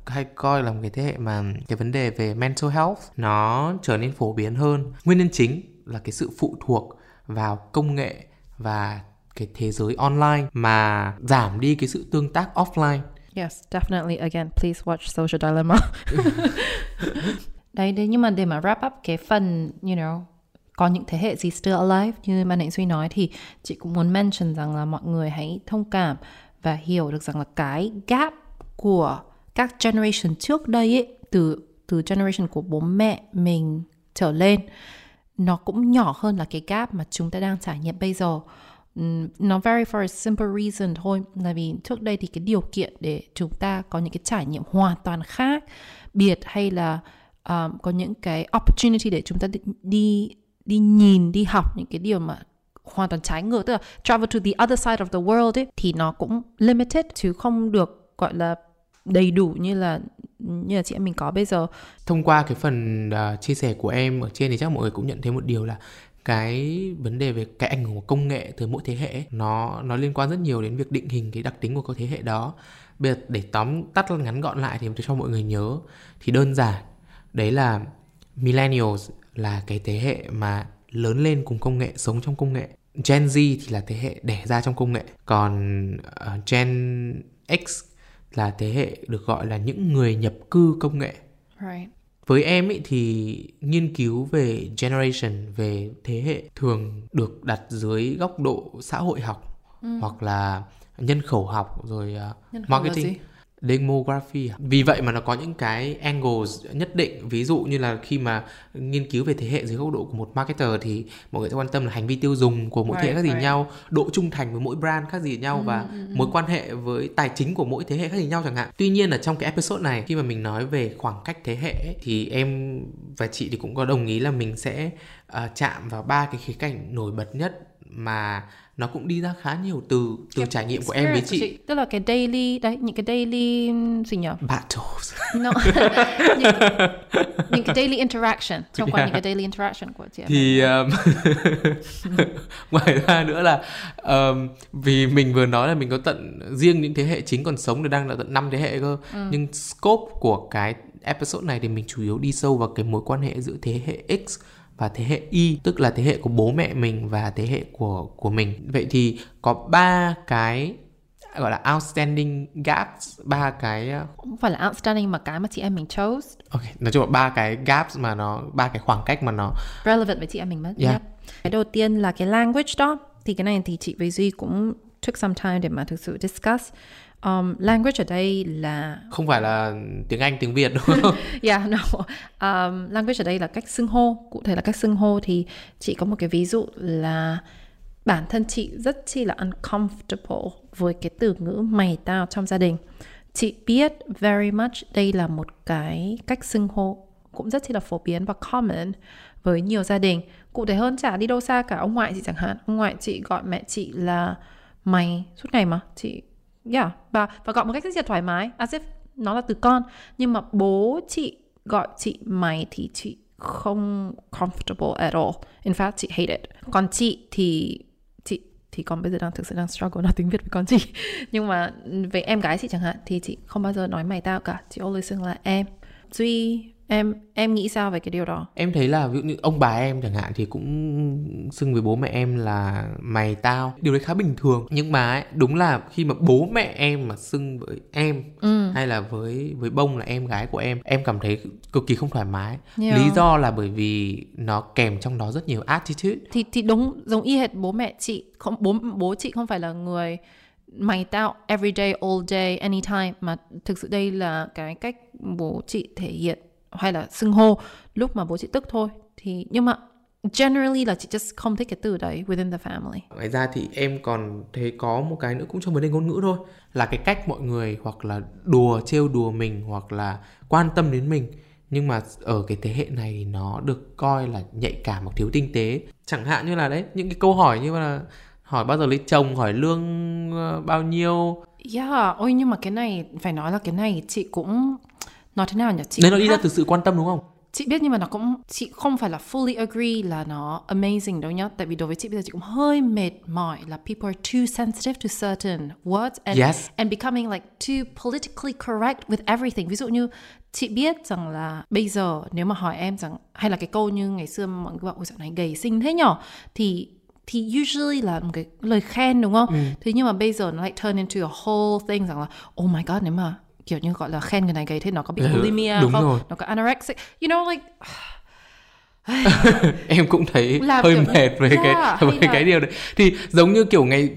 hay coi là một cái thế hệ mà cái vấn đề về mental health nó trở nên phổ biến hơn. Nguyên nhân chính là cái sự phụ thuộc vào công nghệ và cái thế giới online mà giảm đi cái sự tương tác offline Yes, definitely. Again, please watch Social Dilemma. [LAUGHS] đấy, đấy, nhưng mà để mà wrap up cái phần, you know, có những thế hệ gì still alive như mà Nịnh Suy nói thì chị cũng muốn mention rằng là mọi người hãy thông cảm và hiểu được rằng là cái gap của các generation trước đây ấy, từ từ generation của bố mẹ mình trở lên nó cũng nhỏ hơn là cái gap mà chúng ta đang trải nghiệm bây giờ nó very for a simple reason thôi. Là vì trước đây thì cái điều kiện để chúng ta có những cái trải nghiệm hoàn toàn khác biệt hay là um, có những cái opportunity để chúng ta đi đi, đi nhìn đi học những cái điều mà hoàn toàn trái ngược. Tức là travel to the other side of the world ấy thì nó cũng limited chứ không được gọi là đầy đủ như là như là chị em mình có bây giờ. Thông qua cái phần uh, chia sẻ của em ở trên thì chắc mọi người cũng nhận thấy một điều là cái vấn đề về cái ảnh hưởng của công nghệ từ mỗi thế hệ nó nó liên quan rất nhiều đến việc định hình cái đặc tính của các thế hệ đó. Bây giờ để tóm tắt ngắn gọn lại thì cho mọi người nhớ thì đơn giản đấy là millennials là cái thế hệ mà lớn lên cùng công nghệ sống trong công nghệ. Gen Z thì là thế hệ đẻ ra trong công nghệ. Còn uh, Gen X là thế hệ được gọi là những người nhập cư công nghệ. Right với em ý thì nghiên cứu về generation về thế hệ thường được đặt dưới góc độ xã hội học ừ. hoặc là nhân khẩu học rồi uh, nhân khẩu marketing demography vì vậy mà nó có những cái angles nhất định ví dụ như là khi mà nghiên cứu về thế hệ dưới góc độ của một marketer thì mọi người sẽ quan tâm là hành vi tiêu dùng của mỗi right, thế hệ khác gì right. nhau độ trung thành với mỗi brand khác gì nhau ừ, và ừ, ừ. mối quan hệ với tài chính của mỗi thế hệ khác gì nhau chẳng hạn tuy nhiên là trong cái episode này khi mà mình nói về khoảng cách thế hệ thì em và chị thì cũng có đồng ý là mình sẽ uh, chạm vào ba cái khía cạnh nổi bật nhất mà nó cũng đi ra khá nhiều từ từ trải nghiệm của em với chị. chị tức là cái daily đấy những cái daily gì nhỉ battles no. [LAUGHS] những, những cái daily interaction trong yeah. những cái daily interaction của chị thì um, [LAUGHS] ngoài ra nữa là um, vì mình vừa nói là mình có tận riêng những thế hệ chính còn sống thì đang là tận năm thế hệ cơ ừ. nhưng scope của cái episode này thì mình chủ yếu đi sâu vào cái mối quan hệ giữa thế hệ X và thế hệ Y tức là thế hệ của bố mẹ mình và thế hệ của của mình. Vậy thì có ba cái gọi là outstanding gaps ba cái ờ, không phải là outstanding mà cái mà chị em mình chose. Ok nói chung là ba cái gaps mà nó ba cái khoảng cách mà nó relevant với chị em mình mất. Yeah. cái đầu tiên là cái language đó. Thì cái này thì chị với duy cũng took some time để mà thực sự discuss Um, language ở đây là không phải là tiếng Anh tiếng Việt đúng [LAUGHS] không? yeah, no. Um, language ở đây là cách xưng hô. Cụ thể là cách xưng hô thì chị có một cái ví dụ là bản thân chị rất chi là uncomfortable với cái từ ngữ mày tao trong gia đình. Chị biết very much đây là một cái cách xưng hô cũng rất chi là phổ biến và common với nhiều gia đình. Cụ thể hơn chả đi đâu xa cả ông ngoại chị chẳng hạn. Ông ngoại chị gọi mẹ chị là mày suốt ngày mà. Chị yeah. Và và gọi một cách rất là thoải mái, as if nó là từ con. Nhưng mà bố chị gọi chị mày thì chị không comfortable at all. In fact, chị hate it. Còn chị thì chị, thì con bây giờ đang thực sự đang struggle nói tiếng Việt với con chị. [LAUGHS] Nhưng mà về em gái chị chẳng hạn, thì chị không bao giờ nói mày tao cả. Chị always xưng là em, duy em em nghĩ sao về cái điều đó? Em thấy là ví dụ như ông bà em chẳng hạn thì cũng xưng với bố mẹ em là mày tao. Điều đấy khá bình thường. Nhưng mà ấy, đúng là khi mà bố mẹ em mà xưng với em ừ. hay là với với bông là em gái của em em cảm thấy cực kỳ không thoải mái. Yeah. lý do là bởi vì nó kèm trong đó rất nhiều attitude. Thì thì đúng giống y hệt bố mẹ chị. Không bố bố chị không phải là người mày tao every day all day anytime. Mà thực sự đây là cái cách bố chị thể hiện hay là xưng hô lúc mà bố chị tức thôi. Thì nhưng mà generally là chị just không thích cái từ đấy within the family. Ngoài ra thì em còn thấy có một cái nữa cũng trong vấn đề ngôn ngữ thôi là cái cách mọi người hoặc là đùa trêu đùa mình hoặc là quan tâm đến mình. Nhưng mà ở cái thế hệ này thì nó được coi là nhạy cảm hoặc thiếu tinh tế. Chẳng hạn như là đấy những cái câu hỏi như là hỏi bao giờ lấy chồng hỏi lương uh, bao nhiêu. Yeah ôi nhưng mà cái này phải nói là cái này chị cũng nói thế nào nhỉ chị nên nó đi ra từ sự quan tâm đúng không chị biết nhưng mà nó cũng chị không phải là fully agree là nó amazing đâu nhá tại vì đối với chị bây giờ chị cũng hơi mệt mỏi là people are too sensitive to certain words and yes. and becoming like too politically correct with everything ví dụ như chị biết rằng là bây giờ nếu mà hỏi em rằng hay là cái câu như ngày xưa mọi người bảo ôi dạo này gầy xinh thế nhỏ thì thì usually là một cái lời khen đúng không? Ừ. Thế nhưng mà bây giờ nó lại turn into a whole thing rằng là oh my god nếu mà kiểu như gọi là khen người này gầy thế nó có bị ừ, bulimia đúng không rồi. nó có anorexic you know like [LAUGHS] em cũng thấy là hơi mệt về yeah, cái [LAUGHS] về là... cái điều đấy thì giống như kiểu ngày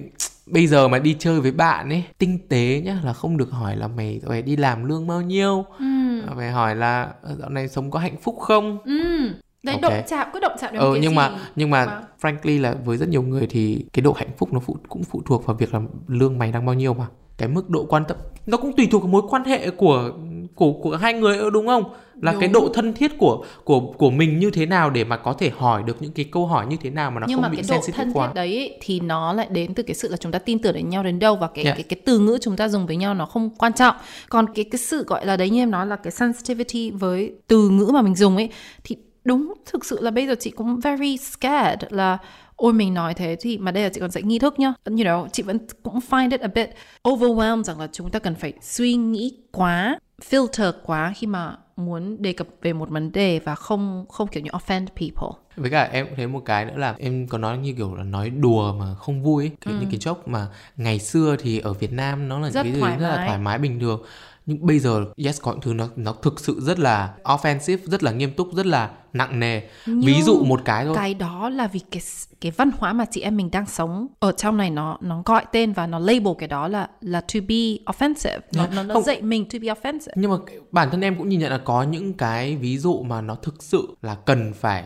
bây giờ mà đi chơi với bạn ấy tinh tế nhá là không được hỏi là mày mày đi làm lương bao nhiêu ừ. phải hỏi là ờ, dạo này sống có hạnh phúc không ừ đấy Ok. động chạm cứ động chạm đến ờ, cái nhưng gì mà nhưng mà Vâng. frankly là với rất nhiều người thì cái độ hạnh phúc nó phụ cũng phụ thuộc vào việc là lương mày đang bao nhiêu mà cái mức độ quan tâm nó cũng tùy thuộc vào mối quan hệ của của của hai người đúng không là cái Đúng. độ thân thiết của của của mình như thế nào để mà có thể hỏi được những cái câu hỏi như thế nào mà nó nhưng không mà bị cái độ thân quá thiết đấy ấy, thì nó lại đến từ cái sự là chúng ta tin tưởng đến nhau đến đâu và cái Yeah. cái cái từ ngữ chúng ta dùng với nhau nó không quan trọng còn cái cái sự gọi là đấy như em nói là cái sensitivity với từ ngữ mà mình dùng ấy thì đúng thực sự là bây giờ chị cũng very scared là ôi mình nói thế thì mà đây là chị còn dạy nghi thức nhá you know chị vẫn cũng find it a bit overwhelmed rằng là chúng ta cần phải suy nghĩ quá filter quá khi mà muốn đề cập về một vấn đề và không không kiểu như offend people với cả em cũng thấy một cái nữa là em có nói như kiểu là nói đùa mà không vui ấy. kiểu những cái joke mà ngày xưa thì ở Việt Nam nó là Ừ. Rất cái gì rất là thoải mái bình thường nhưng bây giờ yes có những thứ nó nó thực sự rất là offensive rất là nghiêm túc rất là nặng nề. Ví Nhưng dụ một cái thôi. cái đó là vì cái cái văn hóa mà chị em mình đang sống ở trong này nó nó gọi tên và nó label cái đó là là to be offensive. Nó Yeah. nó, nó Không. dạy mình to be offensive. Nhưng mà bản thân em cũng nhìn nhận là có những cái ví dụ mà nó thực sự là cần phải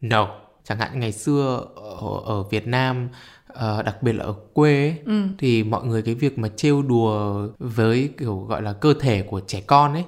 no. Chẳng hạn ngày xưa ở, ở Việt Nam ờ, đặc biệt là ở quê ấy, Ừ. thì mọi người cái việc mà trêu đùa với kiểu gọi là cơ thể của trẻ con ấy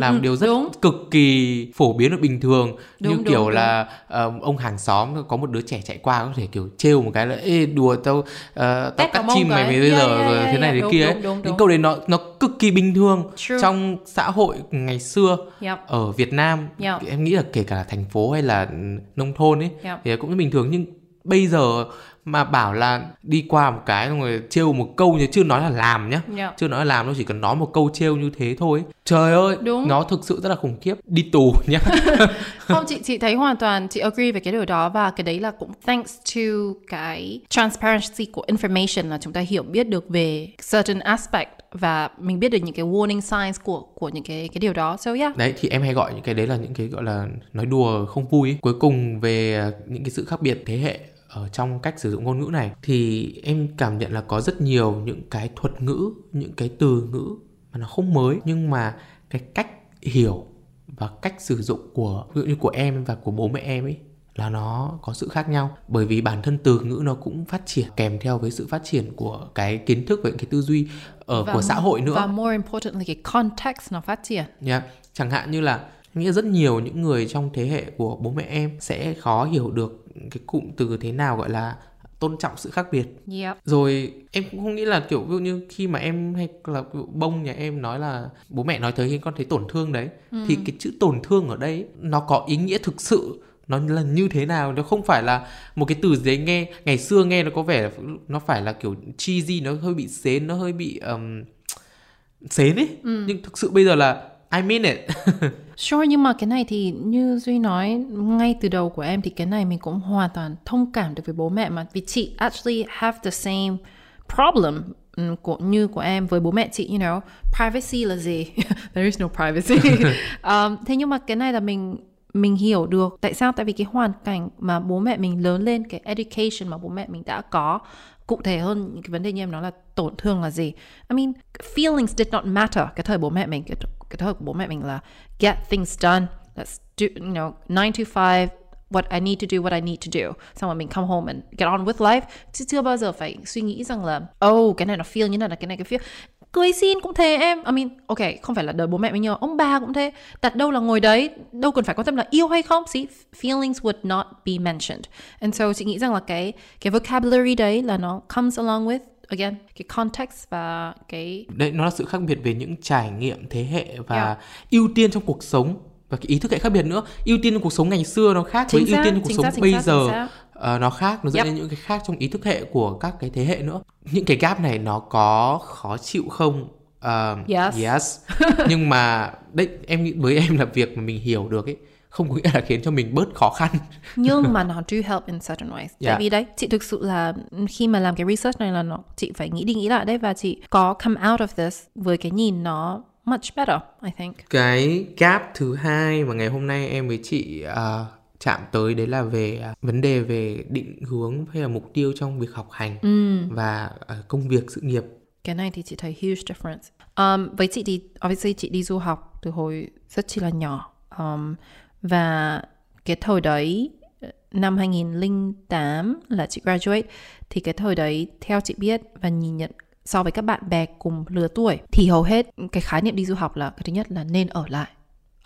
là một điều rất Ừ, đúng. cực kỳ phổ biến và bình thường như Đúng, đúng, kiểu đúng. là ờ, ông hàng xóm có một đứa trẻ chạy qua có thể kiểu trêu một cái là ê đùa tao ờ, tao cắt chim mày bây Yeah, giờ yeah, rồi yeah, thế này yeah. thế Đúng, kia ấy đúng, đúng, những đúng. câu đấy nó nó cực kỳ bình thường True. trong xã hội ngày xưa Yep. ở Việt Nam Yeah. thì em nghĩ là kể cả là thành phố hay là nông thôn ấy Yeah. thì cũng bình thường nhưng bây giờ mà bảo là đi qua một cái rồi trêu một câu như chưa nói là làm nhá. Yeah. chưa nói là làm đâu chỉ cần nói một câu trêu như thế thôi. Trời ơi Đúng. nó thực sự rất là khủng khiếp. Đi tù [LAUGHS] nhá. [LAUGHS] Không chị chị thấy hoàn toàn chị agree về cái điều đó và cái đấy là cũng thanks to cái transparency của information là chúng ta hiểu biết được về certain aspect và mình biết được những cái warning signs của của những cái cái điều đó. So yeah. Đấy thì em hay gọi những cái đấy là những cái gọi là nói đùa không vui. Ấy. cuối cùng về những cái sự khác biệt thế hệ ở trong cách sử dụng ngôn ngữ này thì em cảm nhận là có rất nhiều những cái thuật ngữ những cái từ ngữ mà nó không mới nhưng mà cái cách hiểu và cách sử dụng của ví dụ như của em và của bố mẹ em ấy là nó có sự khác nhau. Bởi vì bản thân từ ngữ nó cũng phát triển kèm theo với sự phát triển của cái kiến thức và những cái tư duy ở Và- của xã hội nữa. và more importantly cái context nó phát triển. Nha, chẳng hạn như là em nghĩ rất nhiều những người trong thế hệ của bố mẹ em sẽ khó hiểu được cái cụm từ thế nào gọi là tôn trọng sự khác biệt. yep. Rồi em cũng không nghĩ là kiểu ví dụ như khi mà em hay là bông nhà em nói là bố mẹ nói tới khi con thấy tổn thương đấy. Thì cái chữ tổn thương ở đây nó có ý nghĩa thực sự nó là như thế nào? Nó không phải là một cái từ gì đấy nghe ngày xưa nghe nó có vẻ nó phải là kiểu cheesy nó hơi bị xến nó hơi bị um, xến ấy. Nhưng thực sự bây giờ là I mean it. [LAUGHS] Sure, nhưng mà cái này thì như Duy nói ngay từ đầu của em thì cái này mình cũng hoàn toàn thông cảm được với bố mẹ mà. Vì chị actually have the same problem ừm, của như của em với bố mẹ chị, you know, privacy là gì? [LAUGHS] There is no privacy. [LAUGHS] um, thế nhưng mà cái này là mình mình hiểu được. Tại sao? Tại vì cái hoàn cảnh mà bố mẹ mình lớn lên cái education mà bố mẹ mình đã có cụ thể hơn những cái vấn đề như em nói là tổn thương là gì? I mean feelings did not matter. Cái thời bố mẹ mình cái, cái thời của bố mẹ mình là get things done, let's do, you know 9 to 5 what I need to do, what I need to do. Xong rồi mình come home and get on with life. Chứ chưa bao giờ phải suy nghĩ rằng là oh cái này nó feel như này là cái này cái feel. Cưới xin cũng thế em. I mean, ok, không phải là đời bố mẹ mình nhiều, ông bà cũng thế. Đặt đâu là ngồi đấy, đâu cần phải quan tâm là yêu hay không. See, feelings would not be mentioned. And so chị nghĩ rằng là cái cái vocabulary đấy là nó comes along with again cái context và cái đấy nó là sự khác biệt về những trải nghiệm thế hệ và Yeah. ưu tiên trong cuộc sống và cái ý thức hệ khác biệt nữa ưu tiên trong cuộc sống ngày xưa nó khác Chính với ưu xác, tiên trong cuộc sống xác, bây xác, giờ ờ, nó khác nó dẫn Yep. đến những cái khác trong ý thức hệ của các cái thế hệ nữa những cái gap này nó có khó chịu không Ờ, Yes. yes nhưng mà đấy em nghĩ với em là việc mà mình hiểu được ấy không có nghĩa là khiến cho mình bớt khó khăn. [LAUGHS] Nhưng mà nó do help in certain ways. Tại Yeah. vì đấy chị thực sự là khi mà làm cái research này là nó chị phải nghĩ đi nghĩ lại đấy và chị có come out of this với cái nhìn nó much better I think. Cái gap thứ hai mà ngày hôm nay em với chị à, chạm tới đấy là về à, vấn đề về định hướng hay là mục tiêu trong việc học hành và à, công việc sự nghiệp. Cái này thì chị thấy huge difference. Um, với chị thì obviously chị đi du học từ hồi rất chi là nhỏ. Um, và cái thời đấy năm 2008 là chị graduate thì cái thời đấy theo chị biết và nhìn nhận so với các bạn bè cùng lứa tuổi thì hầu hết cái khái niệm đi du học là cái thứ nhất là nên ở lại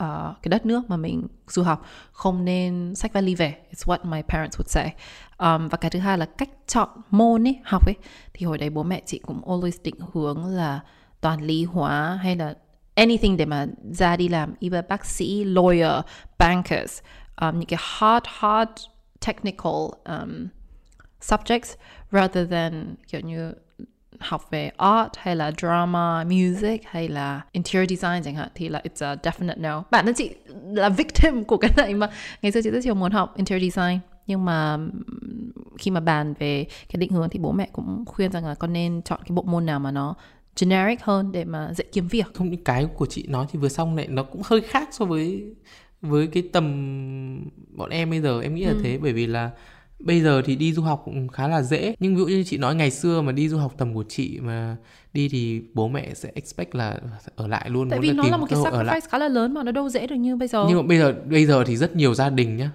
uh, cái đất nước mà mình du học không nên sách vali về it's what my parents would say. Um, và cái thứ hai là cách chọn môn ấy học ấy. Thì hồi đấy bố mẹ chị cũng always định hướng là toàn lý hóa hay là anything để mà ra đi làm either bác sĩ lawyer bankers um, những cái hard hard technical um, subjects rather than kiểu như học về art hay là drama, music. hay là interior design chẳng hạn thì là it's a definite no. Bản thân chị là victim của cái này mà ngày xưa chị rất nhiều muốn học interior design. nhưng mà khi mà bàn về cái định hướng thì bố mẹ cũng khuyên rằng là con nên chọn cái bộ môn nào mà nó generic hơn để mà dễ kiếm việc. Không những cái của chị nói thì vừa xong này nó cũng hơi khác so với với cái tầm bọn em bây giờ em nghĩ là ừ. thế bởi vì là bây giờ thì đi du học cũng khá là dễ nhưng ví dụ như chị nói ngày xưa mà đi du học tầm của chị mà đi thì bố mẹ sẽ expect là ở lại luôn tại vì nó là một cái sacrifice khá là lớn mà nó đâu dễ được như bây giờ nhưng mà bây giờ bây giờ thì rất nhiều gia đình nhá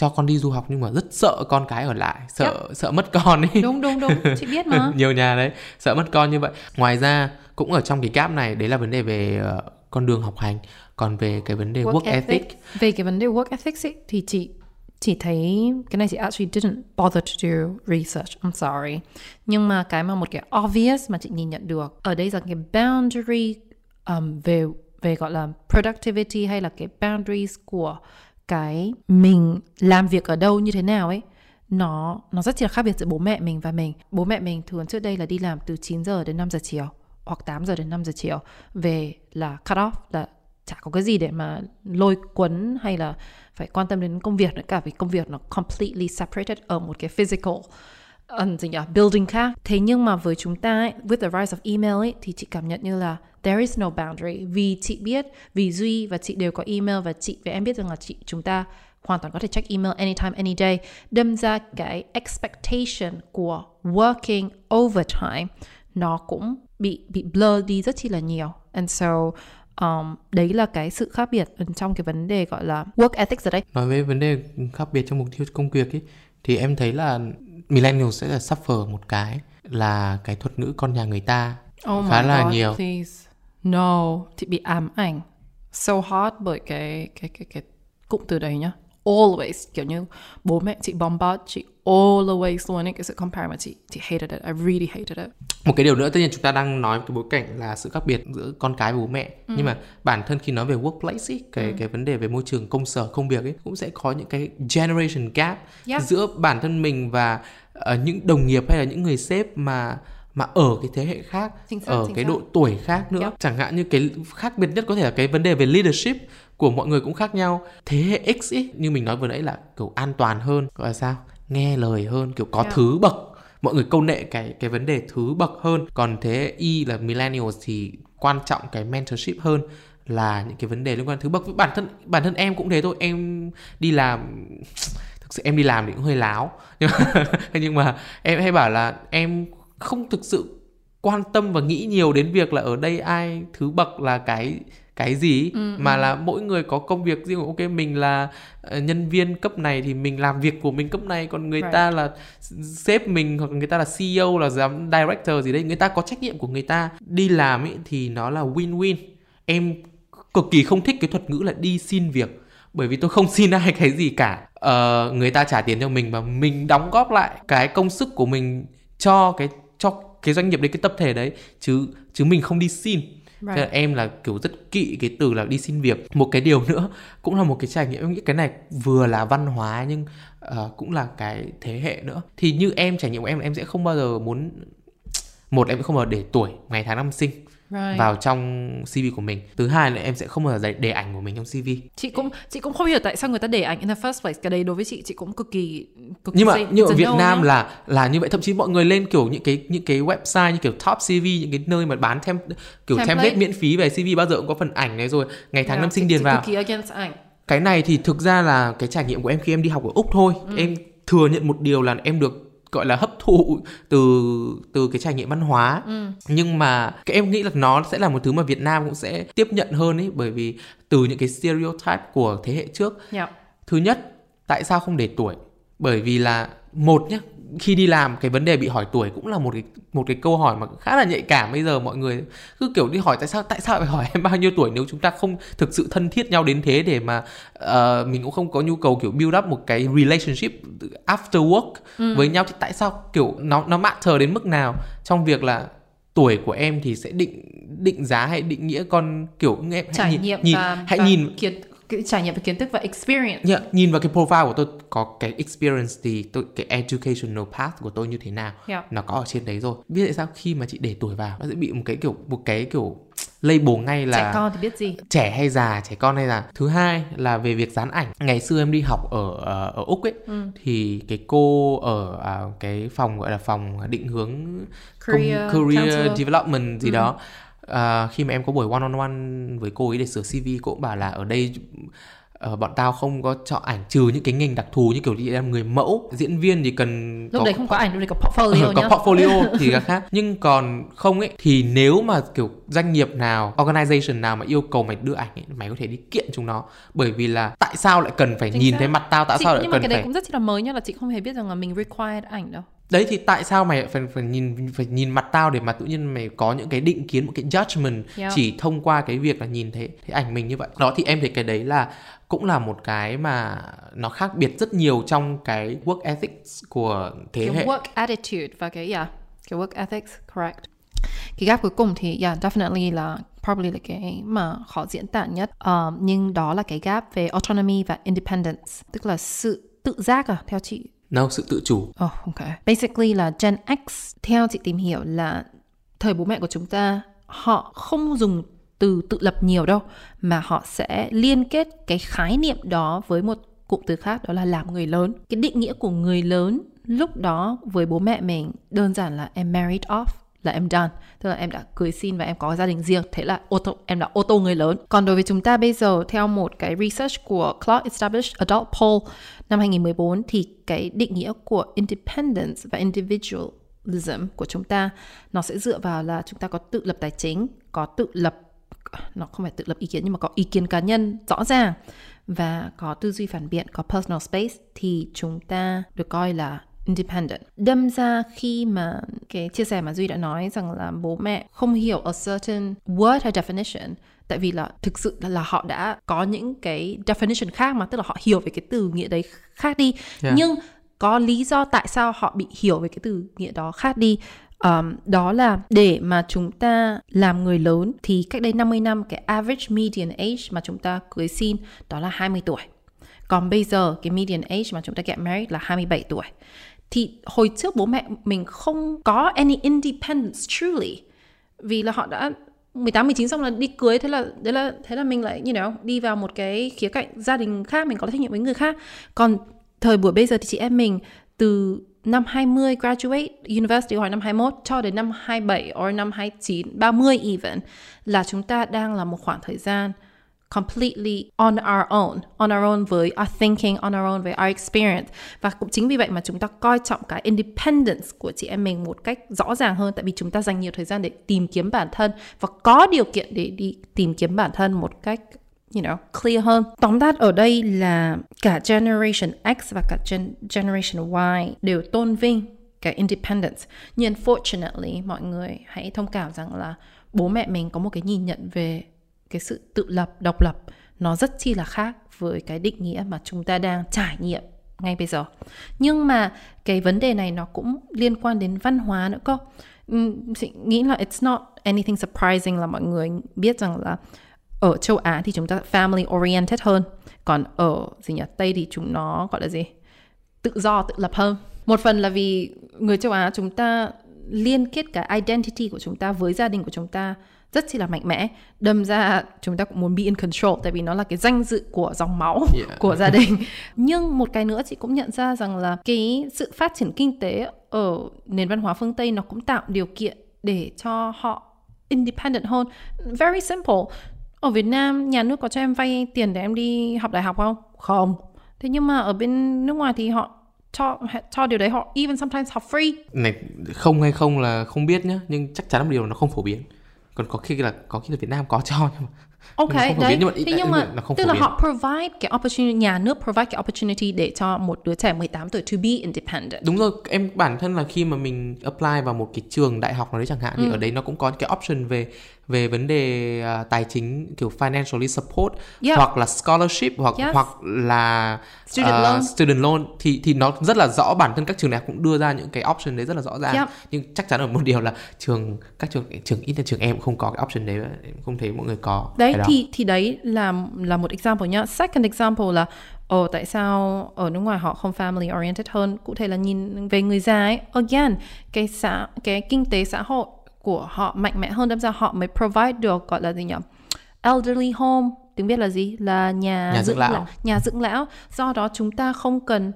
cho con đi du học nhưng mà rất sợ con cái ở lại sợ yep. sợ mất con ấy đúng đúng đúng. Chị biết mà. [LAUGHS] Nhiều nhà đấy sợ mất con như vậy. Ngoài ra cũng ở trong cái gap này đấy là vấn đề về uh, con đường học hành. Còn về cái vấn đề work, work ethic. ethic. Về cái vấn đề work ethics ấy, thì chị chỉ thấy cái này chị actually didn't bother to do research I'm sorry. Nhưng mà cái mà một cái obvious mà chị nhìn nhận được ở đây là cái boundary um, về về gọi là productivity hay là cái boundaries của cái mình làm việc ở đâu như thế nào ấy nó nó rất là khác biệt giữa bố mẹ mình và mình bố mẹ mình thường trước đây là đi làm từ 9 giờ đến 5 giờ chiều hoặc 8 giờ đến 5 giờ chiều về là cut off là chả có cái gì để mà lôi cuốn hay là phải quan tâm đến công việc nữa cả vì công việc nó completely separated ở một cái physical um, gì nhỉ, building khác. Thế nhưng mà với chúng ta ấy, with the rise of email ấy, thì chị cảm nhận như là there is no boundary vì chị biết, vì Duy và chị đều có email và chị và em biết rằng là chị chúng ta hoàn toàn có thể check email anytime, any day. Đâm ra cái expectation của working overtime nó cũng bị bị blur đi rất chi là nhiều. And so um, đấy là cái sự khác biệt trong cái vấn đề gọi là work ethics ở đây nói về vấn đề khác biệt trong mục tiêu công việc ấy thì em thấy là millennial sẽ là suffer một cái là cái thuật ngữ con nhà người ta oh khá là God, nhiều please. No thì bị ám ảnh so hard bởi cái cái cái cái cụm từ đấy nhá always kiểu như bố mẹ chị bombard chị always luôn ấy cái sự compare mà chị chị hated it I really hated it một cái điều nữa tất nhiên chúng ta đang nói cái bối cảnh là sự khác biệt giữa con cái và bố mẹ ừ. nhưng mà bản thân khi nói về workplace ấy, cái ừ. cái vấn đề về môi trường công sở công việc ấy cũng sẽ có những cái generation gap yep. giữa bản thân mình và uh, những đồng nghiệp hay là những người sếp mà mà ở cái thế hệ khác chính xác, ở chính cái xác. độ tuổi khác nữa. Yep. chẳng hạn như cái khác biệt nhất có thể là cái vấn đề về leadership của mọi người cũng khác nhau. Thế hệ X ấy như mình nói vừa nãy là kiểu an toàn hơn gọi là sao? Nghe lời hơn kiểu có yeah. thứ bậc. Mọi người câu nệ cái cái vấn đề thứ bậc hơn. Còn thế hệ Y là millennials thì quan trọng cái mentorship hơn là những cái vấn đề liên quan thứ bậc. Với bản thân bản thân em cũng thế thôi. Em đi làm thực sự em đi làm thì cũng hơi láo. Nhưng mà, [LAUGHS] nhưng mà em hay bảo là em không thực sự quan tâm và nghĩ nhiều đến việc là ở đây ai thứ bậc là cái cái gì ừ, mà ừ. là mỗi người có công việc riêng. Ok mình là uh, nhân viên cấp này thì mình làm việc của mình cấp này. Còn người right. ta là sếp mình hoặc người ta là CEO là giám director gì đấy người ta có trách nhiệm của người ta. Đi làm ấy thì nó là win win em cực kỳ không thích cái thuật ngữ là đi xin việc. Bởi vì tôi không [LAUGHS] xin ai cái gì cả. Uh, người ta trả tiền cho mình và mình đóng góp lại cái công sức của mình cho cái cho cái doanh nghiệp đấy cái tập thể đấy chứ chứ mình không đi xin Right. Thế là em là kiểu rất kỵ cái từ là đi xin việc. Một cái điều nữa cũng là một cái trải nghiệm em nghĩ cái này vừa là văn hóa nhưng uh, cũng là cái thế hệ nữa. Thì như em trải nghiệm của em em sẽ không bao giờ muốn một em sẽ không bao giờ để tuổi ngày tháng năm sinh right. vào trong CV của mình. Thứ hai là em sẽ không bao giờ để ảnh của mình trong CV. Chị cũng chị cũng không hiểu tại sao người ta để ảnh in the first place. Cái đấy đối với chị chị cũng cực kỳ cực nhưng mà kỳ nhưng ở Việt Nam nhá. là là như vậy thậm chí mọi người lên kiểu những cái những cái website như kiểu top CV những cái nơi mà bán thêm kiểu template, template miễn phí về CV bao giờ cũng có phần ảnh này rồi ngày tháng yeah, năm sinh điền vào. Cực kỳ against ảnh. Cái này thì thực ra là cái trải nghiệm của em khi em đi học ở Úc thôi. Ừ. Em thừa nhận một điều là em được gọi là hấp thụ từ từ cái trải nghiệm văn hóa ừ. nhưng mà cái em nghĩ là nó sẽ là một thứ mà Việt Nam cũng sẽ tiếp nhận hơn ấy bởi vì từ những cái stereotype của thế hệ trước yeah. thứ nhất tại sao không để tuổi bởi vì là một nhá khi đi làm cái vấn đề bị hỏi tuổi cũng là một cái một cái câu hỏi mà khá là nhạy cảm bây giờ mọi người cứ kiểu đi hỏi tại sao tại sao phải hỏi em bao nhiêu tuổi nếu chúng ta không thực sự thân thiết nhau đến thế để mà uh, mình cũng không có nhu cầu kiểu build up một cái relationship after work ừ. với nhau thì tại sao kiểu nó nó matter đến mức nào trong việc là tuổi của em thì sẽ định định giá hay định nghĩa con kiểu em trải hãy nhìn, nghiệm nhìn và, hãy và nhìn kiến cái trải nghiệm về kiến thức và experience Yeah, nhìn vào cái profile của tôi có cái experience thì tôi cái educational path của tôi như thế nào Yeah. nó có ở trên đấy rồi biết tại sao khi mà chị để tuổi vào nó sẽ bị một cái kiểu một cái kiểu label ngay là trẻ con thì biết gì trẻ hay già trẻ con hay già thứ hai là về việc dán ảnh ngày xưa em đi học ở ở, ở úc ấy Ừ. thì cái cô ở à, cái phòng gọi là phòng định hướng Career công, career counselor. development gì Ừ. đó à, khi mà em có buổi one on one với cô ấy để sửa CV cô cũng bảo là ở đây ờ, bọn tao không có chọn ảnh trừ những cái ngành đặc thù như kiểu đi em người mẫu diễn viên thì cần lúc có đấy không có ảnh lúc đấy có portfolio [LAUGHS] có nhá. portfolio [LAUGHS] thì là khác. Nhưng còn không ấy thì nếu mà kiểu doanh nghiệp nào organization nào mà yêu cầu mày đưa ảnh ấy, mày có thể đi kiện chúng nó. Bởi vì là tại sao lại cần phải Chính nhìn xác. thấy mặt tao tại chị, sao lại nhưng mà cần cái đấy phải cũng rất là mới nhá là chị không hề biết rằng là mình required ảnh đâu đấy thì tại sao mày phải phải nhìn phải nhìn mặt tao để mà tự nhiên mày có những cái định kiến một cái judgment Yeah. chỉ thông qua cái việc là nhìn thấy thấy ảnh mình như vậy? Đó thì em thấy cái đấy là cũng là một cái mà nó khác biệt rất nhiều trong cái work ethics của thế cái hệ. work attitude và cái yeah, cái work ethics correct. Cái gap cuối cùng thì yeah definitely là probably là cái mà khó diễn tả nhất. Ờ, nhưng đó là cái gap về autonomy và independence tức là sự tự giác à theo chị no sự tự chủ Oh, ok. Basically là Gen X, theo chị tìm hiểu là thời bố mẹ của chúng ta, họ không dùng từ tự lập nhiều đâu, mà họ sẽ liên kết cái khái niệm đó với một cụm từ khác đó là làm người lớn. Cái định nghĩa của người lớn lúc đó với bố mẹ mình đơn giản là em married off là em done. Tức là em đã cưới xin và em có gia đình riêng. Thế là ô tô, em đã ô tô người lớn. Còn đối với chúng ta bây giờ, theo một cái research của Clark Established Adult Poll năm 2014 thì cái định nghĩa của independence và individualism của chúng ta, nó sẽ dựa vào là chúng ta có tự lập tài chính, có tự lập, nó không phải tự lập ý kiến nhưng mà có ý kiến cá nhân rõ ràng và có tư duy phản biện, có personal space, thì chúng ta được coi là independent. Đâm ra khi mà cái chia sẻ mà Duy đã nói rằng là bố mẹ không hiểu a certain word hay definition tại vì là thực sự là, là họ đã có những cái definition khác mà tức là họ hiểu về cái từ nghĩa đấy khác đi Yeah. nhưng có lý do tại sao họ bị hiểu về cái từ nghĩa đó khác đi um, đó là để mà chúng ta làm người lớn thì cách đây 50 năm cái average median age mà chúng ta cưới xin đó là 20 tuổi còn bây giờ cái median age mà chúng ta get married là 27 tuổi thì hồi trước bố mẹ mình không có any independence, truly. Vì là họ đã 18 19 xong là đi cưới, thế là đấy là, thế là mình lại, you know, đi vào một cái khía cạnh gia đình khác, mình có trách nhiệm với người khác. Còn thời buổi bây giờ thì chị em mình từ năm 20 graduate university hoặc năm 21 cho đến năm 27 or năm 29 30 even là chúng ta đang là một khoảng thời gian completely on our own, on our own với our thinking, on our own với our experience. Và cũng chính vì vậy mà chúng ta coi trọng cái independence của chị em mình một cách rõ ràng hơn tại vì chúng ta dành nhiều thời gian để tìm kiếm bản thân và có điều kiện để đi tìm kiếm bản thân một cách you know, clear hơn. Tóm tắt ở đây là cả Generation X và cả gen- Generation Y đều tôn vinh cái independence. Nhưng unfortunately, mọi người hãy thông cảm rằng là bố mẹ mình có một cái nhìn nhận về cái sự tự lập, độc lập nó rất chi là khác với cái định nghĩa mà chúng ta đang trải nghiệm ngay bây giờ. Nhưng mà cái vấn đề này nó cũng liên quan đến văn hóa nữa cơ. Chị nghĩ là it's not anything surprising là mọi người biết rằng là ở châu Á thì chúng ta family oriented hơn, còn ở gì nhỉ Tây thì chúng nó gọi là gì tự do tự lập hơn. Một phần là vì người châu Á chúng ta liên kết cái identity của chúng ta với gia đình của chúng ta rất chi là mạnh mẽ. Đâm ra chúng ta cũng muốn be in control tại vì nó là cái danh dự của dòng máu [LAUGHS] Yeah. của gia đình. Nhưng một cái nữa chị cũng nhận ra rằng là cái sự phát triển kinh tế ở nền văn hóa phương Tây nó cũng tạo điều kiện để cho họ independent hơn. Very simple. Ở Việt Nam nhà nước có cho em vay tiền để em đi học đại học không? Không. Thế nhưng mà ở bên nước ngoài thì họ cho cho điều đấy họ even sometimes họ free. Này không hay không là không biết nhá nhưng chắc chắn là một điều nó không phổ biến còn có khi là có khi là Việt Nam có cho nhưng mà Ok, đấy. nhưng mà Thế nhưng mà nó không tức là biến. họ provide cái opportunity, nhà nước provide cái opportunity để cho một đứa trẻ 18 tuổi to be independent. đúng rồi em bản thân là khi mà mình apply vào một cái trường đại học nào đấy chẳng hạn Ừ. thì ở đấy nó cũng có cái option về về vấn đề à, tài chính kiểu financially support Yeah. hoặc là scholarship hoặc Yes. hoặc là Student à, loan. student loan thì thì nó rất là rõ bản thân các trường đại học cũng đưa ra những cái option đấy rất là rõ ràng Yep. nhưng chắc chắn ở một điều là trường các trường trường ít là trường em cũng không có cái option đấy em không thấy mọi người có Đấy thì thì đấy là là một example nhá. Second example là Ồ tại sao ở nước ngoài họ không family oriented hơn Cụ thể là nhìn về người già ấy Again Cái xã cái kinh tế xã hội của họ mạnh mẽ hơn Đâm ra họ mới provide được gọi là gì nhỉ Elderly home Tiếng biết là gì? Là nhà, Nhà dưỡng lão. lão Nhà dưỡng lão Do đó chúng ta không cần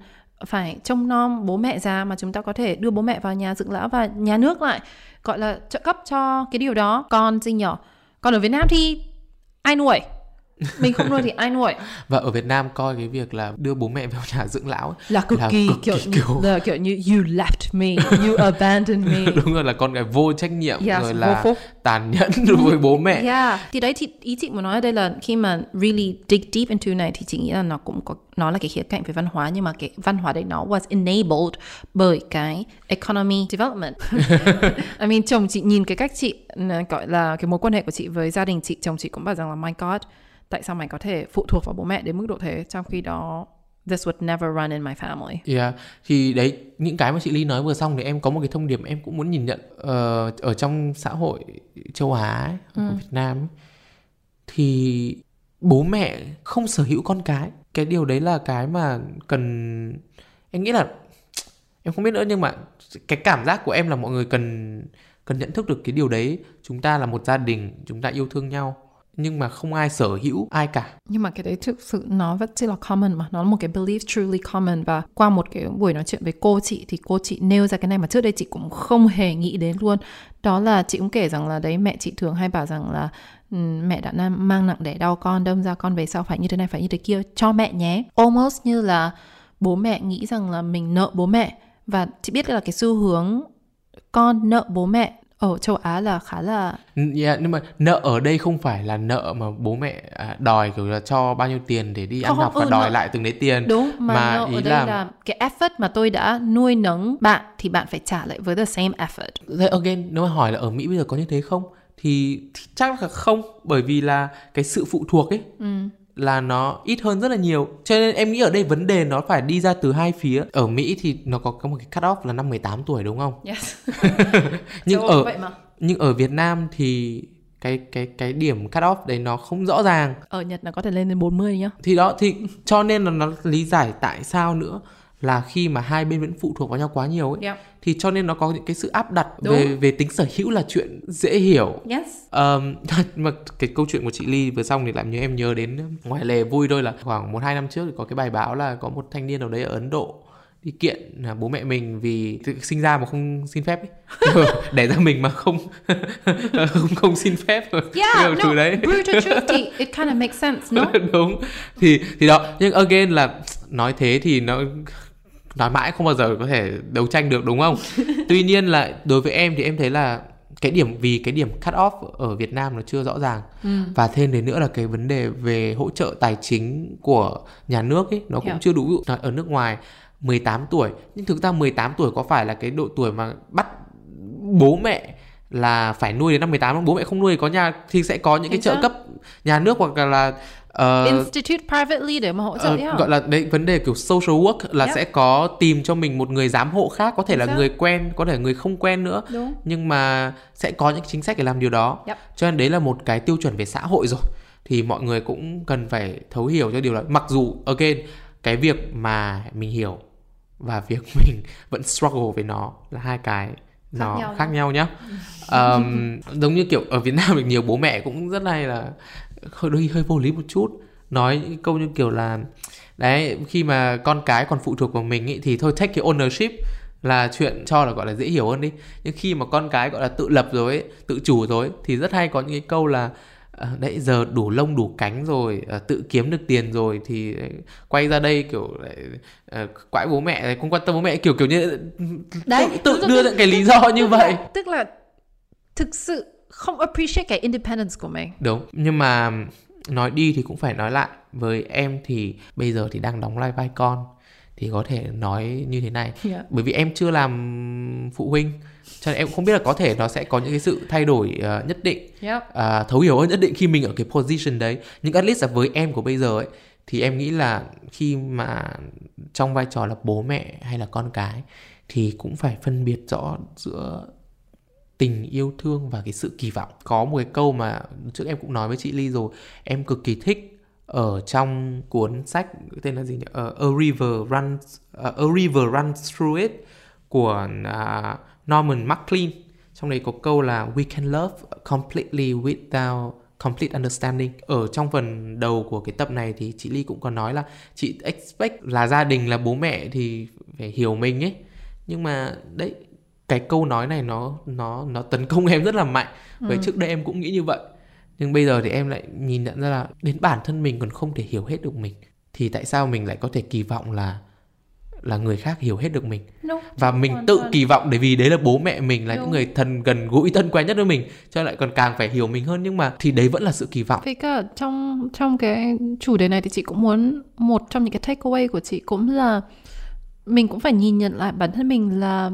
phải trông nom bố mẹ già Mà chúng ta có thể đưa bố mẹ vào nhà dưỡng lão Và nhà nước lại gọi là trợ cấp cho cái điều đó Còn gì nhỉ? Còn ở Việt Nam thì ai nuôi mình không nuôi thì ai nuôi? Và ở Việt Nam coi cái việc là đưa bố mẹ vào nhà dưỡng lão ấy, là cực Là kỳ cực kiểu, kỳ kiểu- là kiểu như you left me you [LAUGHS] abandoned me. Đúng rồi là con gái vô trách nhiệm Yes, rồi là phúc. tàn nhẫn [LAUGHS] đối với bố mẹ. Yeah. Thì đấy thì ý chị muốn nói ở đây là khi mà really dig deep into này thì chị nghĩ là nó cũng có nó là cái khía cạnh về văn hóa nhưng mà cái văn hóa đấy nó was enabled bởi cái economy development. [LAUGHS] I mean chồng chị nhìn cái cách chị gọi là cái mối quan hệ của chị với gia đình chị chồng chị cũng bảo rằng là my god tại sao mày có thể phụ thuộc vào bố mẹ đến mức độ thế trong khi đó this would never run in my family Yeah. thì đấy những cái mà chị Ly nói vừa xong thì em có một cái thông điệp em cũng muốn nhìn nhận ờ, ở trong xã hội châu Á ấy, Ừ. ở Việt Nam ấy, thì bố mẹ không sở hữu con cái cái điều đấy là cái mà cần em nghĩ là em không biết nữa nhưng mà cái cảm giác của em là mọi người cần cần nhận thức được cái điều đấy chúng ta là một gia đình chúng ta yêu thương nhau nhưng mà không ai sở hữu ai cả. Nhưng mà cái đấy thực sự nó vẫn chỉ là common mà. Nó là một cái belief truly common. Và qua một cái buổi nói chuyện với cô chị Thì cô chị nêu ra cái này mà trước đây chị cũng không hề nghĩ đến luôn. Đó là chị cũng kể rằng là đấy, mẹ chị thường hay bảo rằng là ừ, Mẹ đã mang nặng để đau con, Đâm ra con về sau phải như thế này, phải như thế kia, Cho mẹ nhé. Almost như là bố mẹ nghĩ rằng là mình nợ bố mẹ. Và chị biết là cái xu hướng con nợ bố mẹ ở châu Á là khá là Yeah, nhưng mà nợ ở đây không phải là nợ mà bố mẹ à, đòi kiểu là cho bao nhiêu tiền để đi ăn Không, học và ừ, đòi nợ- lại từng đấy tiền Đúng, mà, Mà nợ ý ở đây là- là... cái effort mà tôi đã nuôi nấng bạn thì bạn phải trả lại với the same effort. Thế again nếu mà hỏi là ở Mỹ bây giờ có như thế không thì, thì chắc là không bởi vì là cái sự phụ thuộc ấy Ừ. là nó ít hơn rất là nhiều cho nên em nghĩ ở đây vấn đề nó phải đi ra từ hai phía ở Mỹ thì nó có một cái cut off là năm 18 tuổi đúng không Yes. [LAUGHS] [LAUGHS] nhưng Châu ở vậy mà. nhưng ở Việt Nam thì cái cái cái điểm cut off đấy nó không rõ ràng Ở Nhật nó có thể lên đến 40 nhá. thì đó thì cho nên là nó lý giải tại sao nữa là khi mà hai bên vẫn phụ thuộc vào nhau quá nhiều ấy Yep. thì cho nên nó có những cái sự áp đặt Đúng. về về tính sở hữu là chuyện dễ hiểu Yes. Um, [LAUGHS] mà cái câu chuyện của chị Ly vừa xong thì làm như em nhớ đến ngoài lề vui thôi là khoảng một hai năm trước thì có cái bài báo là có một thanh niên nào đấy ở Ấn Độ đi kiện là bố mẹ mình vì sinh ra mà không xin phép ấy. [LAUGHS] [LAUGHS] đẻ ra mình mà không không không xin phép rồi Yeah, no, thứ đấy brutal truth thì it kind of makes sense, no? đúng thì thì đó nhưng again là nói thế thì nó nói mãi không bao giờ có thể đấu tranh được đúng không [LAUGHS] tuy nhiên là đối với em thì em thấy là cái điểm vì cái điểm cut off ở Việt Nam nó chưa rõ ràng và thêm đến nữa là cái vấn đề về hỗ trợ tài chính của nhà nước ấy nó cũng Yeah. chưa đủ ở nước ngoài 18 tuổi nhưng thực ra 18 tuổi có phải là cái độ tuổi mà bắt bố mẹ là phải nuôi đến năm 18 không? bố mẹ không nuôi có nhà thì sẽ có những cái Chính trợ xác. cấp nhà nước hoặc là, ờ, Institute privately để mà hỗ trợ hả? gọi là đấy vấn đề kiểu social work là Yep. sẽ có tìm cho mình một người giám hộ khác có thể là người quen có thể là người không quen nữa Đúng. nhưng mà sẽ có những chính sách để làm điều đó Yep. cho nên đấy là một cái tiêu chuẩn về xã hội rồi thì mọi người cũng cần phải thấu hiểu cho điều đó mặc dù again cái việc mà mình hiểu và việc [LAUGHS] mình vẫn struggle với nó là hai cái nó nhau khác nhau nhá [LAUGHS] Ờm, giống như kiểu ở Việt Nam mình nhiều bố mẹ cũng rất hay là hơi đôi hơi vô lý một chút nói những câu như kiểu là đấy khi mà con cái còn phụ thuộc vào mình ý, thì thôi take cái ownership là chuyện cho là gọi là dễ hiểu hơn đi. Nhưng khi mà con cái gọi là tự lập rồi ấy, tự chủ rồi ấy, thì rất hay có những cái câu là ờ, đấy giờ đủ lông đủ cánh rồi ờ, tự kiếm được tiền rồi thì quay ra đây kiểu lại quãi bố mẹ không quan tâm bố mẹ kiểu kiểu như đấy, tự, tự đưa ra cái lý do như vậy. tức là thực sự không appreciate cái independence của mình. Đúng nhưng mà nói đi thì cũng phải nói lại. Với em thì bây giờ thì đang đóng vai vai con thì có thể nói như thế này. Yeah. bởi vì em chưa làm phụ huynh cho nên em cũng không biết là có thể nó sẽ có những cái sự thay đổi uh, nhất định. Yep. uh, thấu hiểu hơn nhất định khi mình ở cái position đấy. Nhưng at least là với em của bây giờ ấy thì em nghĩ là khi mà trong vai trò là bố mẹ hay là con cái thì cũng phải phân biệt rõ giữa tình yêu thương và cái sự kỳ vọng. Có một cái câu mà trước em cũng nói với chị Ly rồi em cực kỳ thích ở trong cuốn sách tên là gì nhỉ? Uh, A River Runs uh, ờ, A River Runs Through It của uh, Norman MacLean. Trong đấy có câu là we can love completely without complete understanding. Ở trong phần đầu của cái tập này thì chị Ly cũng có nói là chị expect là gia đình là bố mẹ thì phải hiểu mình ấy. Nhưng mà đấy cái câu nói này nó nó nó tấn công [LAUGHS] em rất là mạnh bởi ừ. trước đây em cũng nghĩ như vậy nhưng bây giờ thì em lại nhìn nhận ra là đến bản thân mình còn không thể hiểu hết được mình thì tại sao mình lại có thể kỳ vọng là là người khác hiểu hết được mình no, và mình tự toàn. kỳ vọng để vì đấy là bố mẹ mình là Đúng. những người thân gần gũi thân quen nhất với mình cho lại còn càng phải hiểu mình hơn nhưng mà thì đấy vẫn là sự kỳ vọng. Với cả trong trong cái chủ đề này thì chị cũng muốn một trong những cái takeaway của chị cũng là mình cũng phải nhìn nhận lại bản thân mình là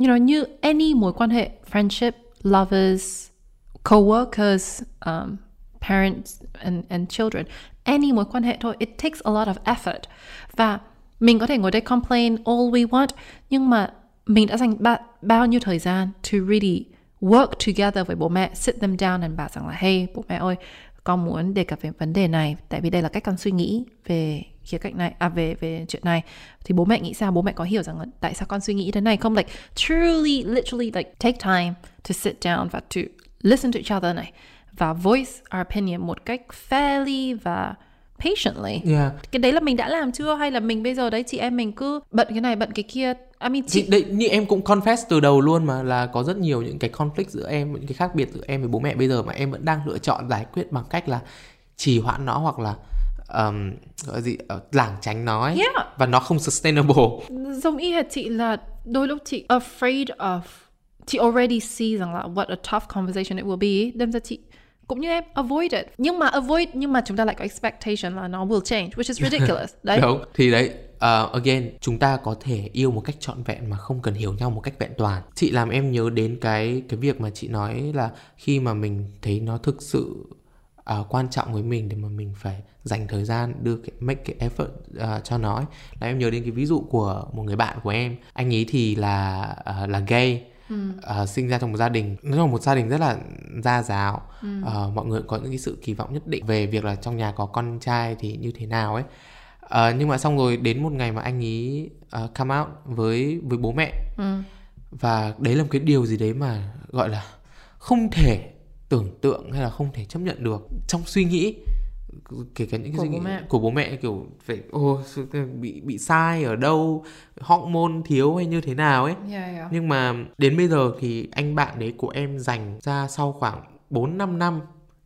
you know như any mối quan hệ friendship lovers co-workers um, parents and and children any mối quan hệ thôi it takes a lot of effort. Và mình có thể ngồi đây complain all we want nhưng mà mình đã dành ba, bao nhiêu thời gian to really work together với bố mẹ sit them down and bảo rằng là hey bố mẹ ơi con muốn đề cập về vấn đề này tại vì đây là cách con suy nghĩ về khía cạnh này à về về chuyện này thì bố mẹ nghĩ sao bố mẹ có hiểu rằng là tại sao con suy nghĩ thế này không like truly literally like take time to sit down và to listen to each other này và voice our opinion một cách fairly và patiently. Yeah. Cái đấy là mình đã làm chưa hay là mình bây giờ đấy chị em mình cứ bận cái này bận cái kia. I mean chị thì đấy như em cũng confess từ đầu luôn mà là có rất nhiều những cái conflict giữa em, những cái khác biệt giữa em với bố mẹ bây giờ mà em vẫn đang lựa chọn giải quyết bằng cách là trì hoãn nó hoặc là um, gọi gì uh, lảng tránh nó ấy. Yeah. và nó không sustainable. Giống y hệt chị là đôi lúc chị afraid of chị already see rằng là what a tough conversation it will be đâm ra chị cũng như em avoid it nhưng mà avoid nhưng mà chúng ta lại có expectation là nó will change which is [LAUGHS] ridiculous đấy đúng thì đấy uh, again chúng ta có thể yêu một cách trọn vẹn mà không cần hiểu nhau một cách vẹn toàn chị làm em nhớ đến cái cái việc mà chị nói là khi mà mình thấy nó thực sự uh, quan trọng với mình để mà mình phải dành thời gian đưa cái make cái effort uh, cho nó ấy. là em nhớ đến cái ví dụ của một người bạn của em anh ấy thì là uh, là gay ừ. uh, sinh ra trong một gia đình nó là một gia đình rất là gia giáo ừ. uh, mọi người có những cái sự kỳ vọng nhất định về việc là trong nhà có con trai thì như thế nào ấy uh, nhưng mà xong rồi đến một ngày mà anh ấy uh, come out với với bố mẹ ừ. và đấy là một cái điều gì đấy mà gọi là không thể tưởng tượng hay là không thể chấp nhận được trong suy nghĩ kể cả những cái của suy nghĩ bố mẹ. của bố mẹ kiểu phải ô bị bị sai ở đâu hormone thiếu hay như thế nào ấy yeah, yeah. nhưng mà đến bây giờ thì anh bạn đấy của em dành ra sau khoảng 4 5 năm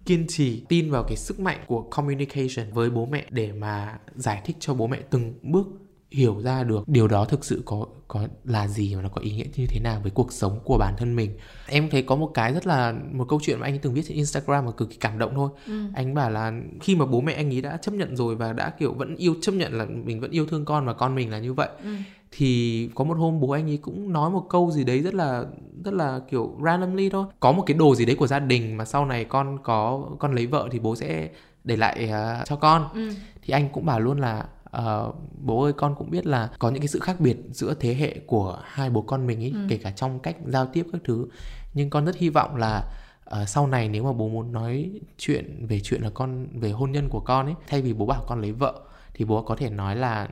kiên trì tin vào cái sức mạnh của communication với bố mẹ để mà giải thích cho bố mẹ từng bước hiểu ra được điều đó thực sự có có là gì và nó có ý nghĩa như thế nào với cuộc sống của bản thân mình em thấy có một cái rất là một câu chuyện mà anh từng viết trên Instagram mà cực kỳ cảm động thôi ừ. anh bảo là khi mà bố mẹ anh ấy đã chấp nhận rồi và đã kiểu vẫn yêu chấp nhận là mình vẫn yêu thương con và con mình là như vậy ừ. thì có một hôm bố anh ấy cũng nói một câu gì đấy rất là rất là kiểu randomly thôi có một cái đồ gì đấy của gia đình mà sau này con có con lấy vợ thì bố sẽ để lại uh, cho con ừ. thì anh cũng bảo luôn là uh, bố ơi con cũng biết là có những cái sự khác biệt giữa thế hệ của hai bố con mình ấy ừ. kể cả trong cách giao tiếp các thứ nhưng con rất hy vọng là uh, sau này nếu mà bố muốn nói chuyện về chuyện là con về hôn nhân của con ấy thay vì bố bảo con lấy vợ thì bố có thể nói là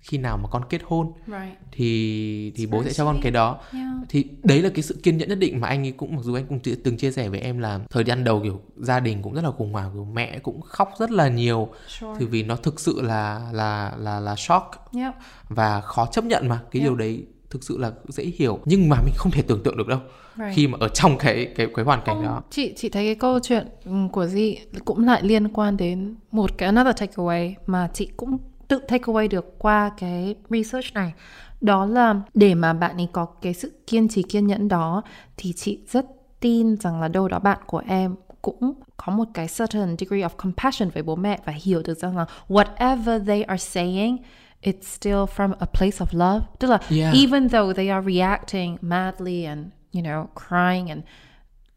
khi nào mà con kết hôn right. thì thì It's bố sẽ cho con cái đó yeah. thì đấy là cái sự kiên nhẫn nhất định mà anh ấy cũng mặc dù anh cũng từng chia sẻ với em là thời gian đầu kiểu gia đình cũng rất là khủng hoảng kiểu mẹ cũng khóc rất là nhiều sure. thì vì nó thực sự là là là là shock yep. và khó chấp nhận mà cái yep. điều đấy thực sự là dễ hiểu nhưng mà mình không thể tưởng tượng được đâu right. khi mà ở trong cái cái cái hoàn cảnh không, đó chị chị thấy cái câu chuyện của gì cũng lại liên quan đến một cái another takeaway mà chị cũng tự takeaway được qua cái research này đó là để mà bạn ấy có cái sự kiên trì kiên nhẫn đó thì chị rất tin rằng là đâu đó bạn của em cũng có một cái certain degree of compassion với bố mẹ và hiểu được rằng là whatever they are saying it's still from a place of love. Tức là yeah. even though they are reacting madly and you know crying and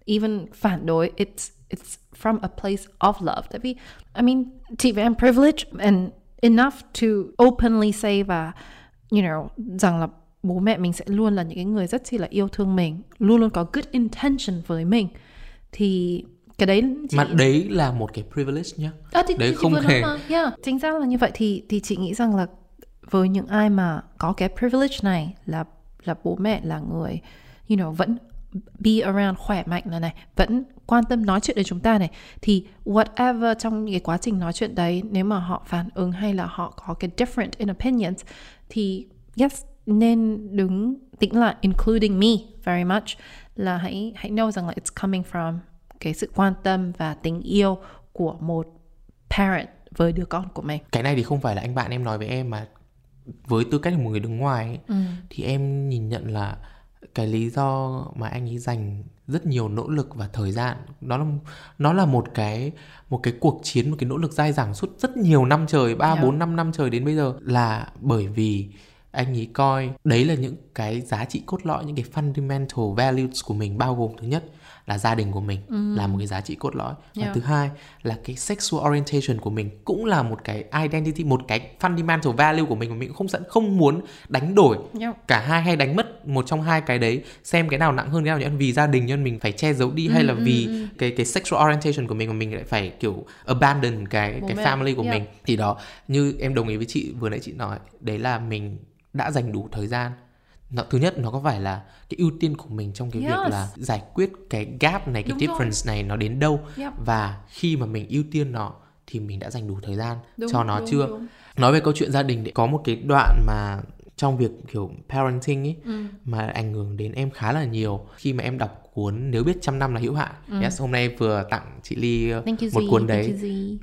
even phản đối it's it's from a place of love. Tại vì I mean chị và em privileged and enough to openly say và you know rằng là bố mẹ mình sẽ luôn là những cái người rất chi là yêu thương mình, luôn luôn có good intention với mình. Thì cái đấy chị... mà đấy là một cái privilege nhá à, thì, đấy thì không hề yeah, chính xác là như vậy thì thì chị nghĩ rằng là với những ai mà có cái privilege này là là bố mẹ là người you know vẫn be around khỏe mạnh là này vẫn quan tâm nói chuyện với chúng ta này thì whatever trong cái quá trình nói chuyện đấy nếu mà họ phản ứng hay là họ có cái different in opinions thì yes nên đứng tĩnh lại including me very much là hãy hãy know rằng là it's coming from cái sự quan tâm và tình yêu của một parent với đứa con của mình cái này thì không phải là anh bạn em nói với em mà với tư cách là một người đứng ngoài ấy, ừ. thì em nhìn nhận là cái lý do mà anh ấy dành rất nhiều nỗ lực và thời gian. Nó là nó là một cái một cái cuộc chiến một cái nỗ lực dai dẳng suốt rất nhiều năm trời ba bốn năm năm trời đến bây giờ. Là bởi vì anh ấy coi đấy là những cái giá trị cốt lõi những cái fundamental values của mình bao gồm thứ nhất là gia đình của mình ừ. là một cái giá trị cốt lõi và thứ hai là cái sexual orientation của mình cũng là một cái identity một cái fundamental value của mình mà mình cũng không sẵn không muốn đánh đổi yeah. cả hai hay đánh mất một trong hai cái đấy xem cái nào nặng hơn cái nào nhỉ vì gia đình nhân mình phải che giấu đi ừ, hay là ừ, vì ừ. cái cái sexual orientation của mình mà mình lại phải kiểu abandon cái Bố cái mẹ. family của yeah. mình thì đó như em đồng ý với chị vừa nãy chị nói đấy là mình đã dành đủ thời gian nó, thứ nhất nó có phải là cái ưu tiên của mình trong cái yes. việc là giải quyết cái gap này cái đúng difference rồi. này nó đến đâu yep. và khi mà mình ưu tiên nó thì mình đã dành đủ thời gian đúng, cho nó đúng, chưa đúng. nói về câu chuyện gia đình thì có một cái đoạn mà trong việc kiểu parenting ấy ừ. mà ảnh hưởng đến em khá là nhiều khi mà em đọc cuốn nếu biết trăm năm là hữu hạn ừ. yes hôm nay vừa tặng chị ly uh, Thank một cuốn đấy